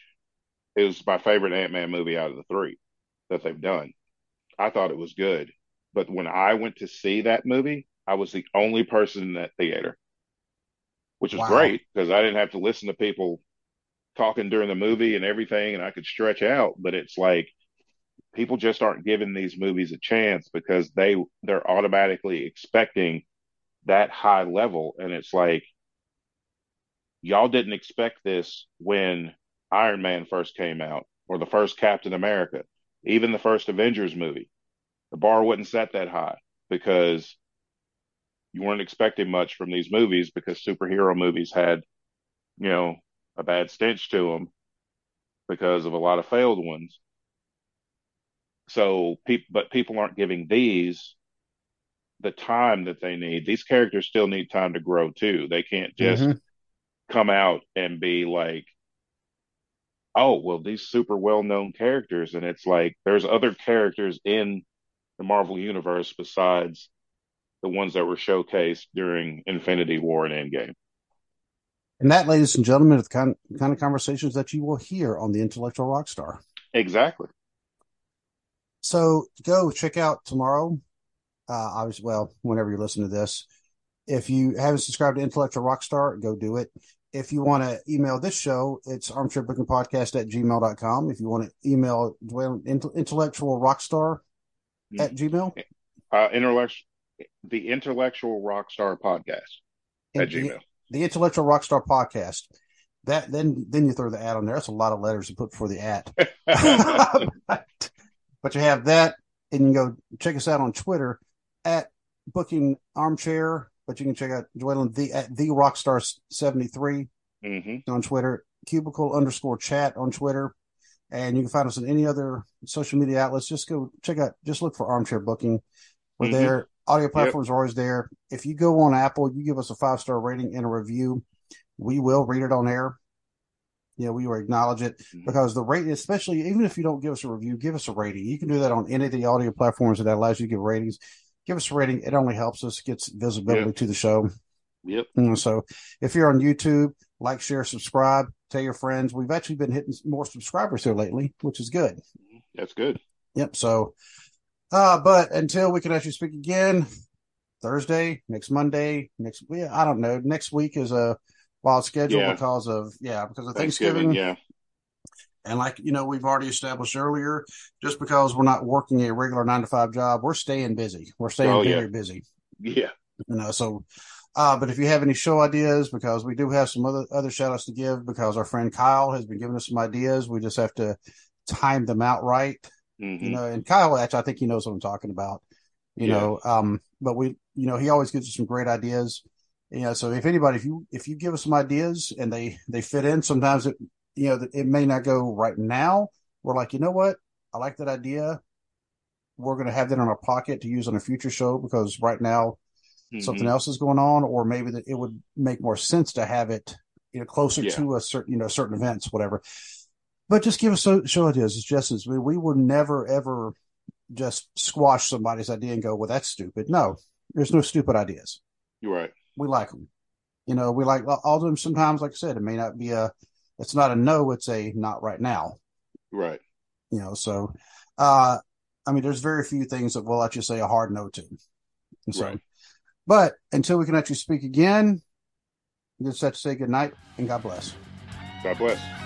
it was my favorite Ant Man movie out of the three that they've done. I thought it was good, but when I went to see that movie, I was the only person in that theater, which was Wow. great because I didn't have to listen to people talking during the movie and everything, and I could stretch out. But it's like people just aren't giving these movies a chance because they they're automatically expecting that high level, and it's like y'all didn't expect this when Iron Man first came out or the first Captain America, even the first Avengers movie. The bar wasn't set that high because you weren't expecting much from these movies because superhero movies had, you know, a bad stench to them because of a lot of failed ones. So people, but people aren't giving these the time that they need. These characters still need time to grow too. They can't just Mhm. come out and be like, oh, well, these super well known characters. And it's like there's other characters in the Marvel universe besides the ones that were showcased during Infinity War and Endgame. And that, ladies and gentlemen, is the kind, kind of conversations that you will hear on the Intellectual Rockstar. Exactly. So go check out tomorrow. Uh, obviously, well, whenever you listen to this, if you haven't subscribed to Intellectual Rockstar, go do it. If you want to email this show, it's armchairbookingpodcast at gmail.com. If you want to email Dwayne, Intellectual Rockstar at Gmail, Uh, intellect- the Intellectual Rockstar Podcast at the, Gmail. the Intellectual Rockstar Podcast. That then then you throw the ad on there. That's a lot of letters to put before the ad. but, but you have that, and you can go check us out on Twitter at Booking Armchair. But you can check out Dwayne the at the Rockstar seventy three Mm-hmm. on Twitter, Cubicle underscore Chat on Twitter, and you can find us on any other social media outlets. Just go check out. Just look for Armchair Booking. We're Mhm. there. Audio platforms are always there. If you go on Apple, you give us a five star rating and a review. We will read it on air. Yeah, we will acknowledge it because the rating, especially even if you don't give us a review, give us a rating. You can do that on any of the audio platforms that allows you to give ratings. Give us a rating. It only helps us, gets visibility Yeah. to the show. Yep. You so if you're on YouTube, like, share, subscribe, tell your friends. We've actually been hitting more subscribers here lately, which is good. That's good. Yep. So, uh, but until we can actually speak again, Thursday, next Monday, next week, I don't know. Next week is a wild schedule Yeah. because of, yeah, because of Thanksgiving, Thanksgiving. yeah. And like, you know, we've already established earlier, just because we're not working a regular nine to five job, we're staying busy. We're staying Oh, very yeah. busy Yeah. you know so uh but if you have any show ideas because we do have some other other shout outs to give because our friend kyle has been giving us some ideas we just have to time them out right. Mhm. you know and kyle actually i think he knows what i'm talking about you Yeah. know um but we you know he always gives us some great ideas. You know so if anybody if you if you give us some ideas and they they fit in sometimes it you know it may not go right now. We're like you know what? I like that idea. We're going to have that in our pocket to use on a future show because right now something Mhm. else is going on, or maybe that it would make more sense to have it, you know, closer Yeah. to a certain, you know, certain events, whatever. But just give us so, show ideas. As we, we would never ever just squash somebody's idea and go, well, that's stupid. No, there's no stupid ideas. You're right. We like them. You know, we like all of them. Sometimes, like I said, it may not be a, it's not a no, it's a not right now Right. you know so uh i mean there's very few things that we'll let you say a hard no to so Right. But until we can actually speak again just have to say good night and god bless God bless.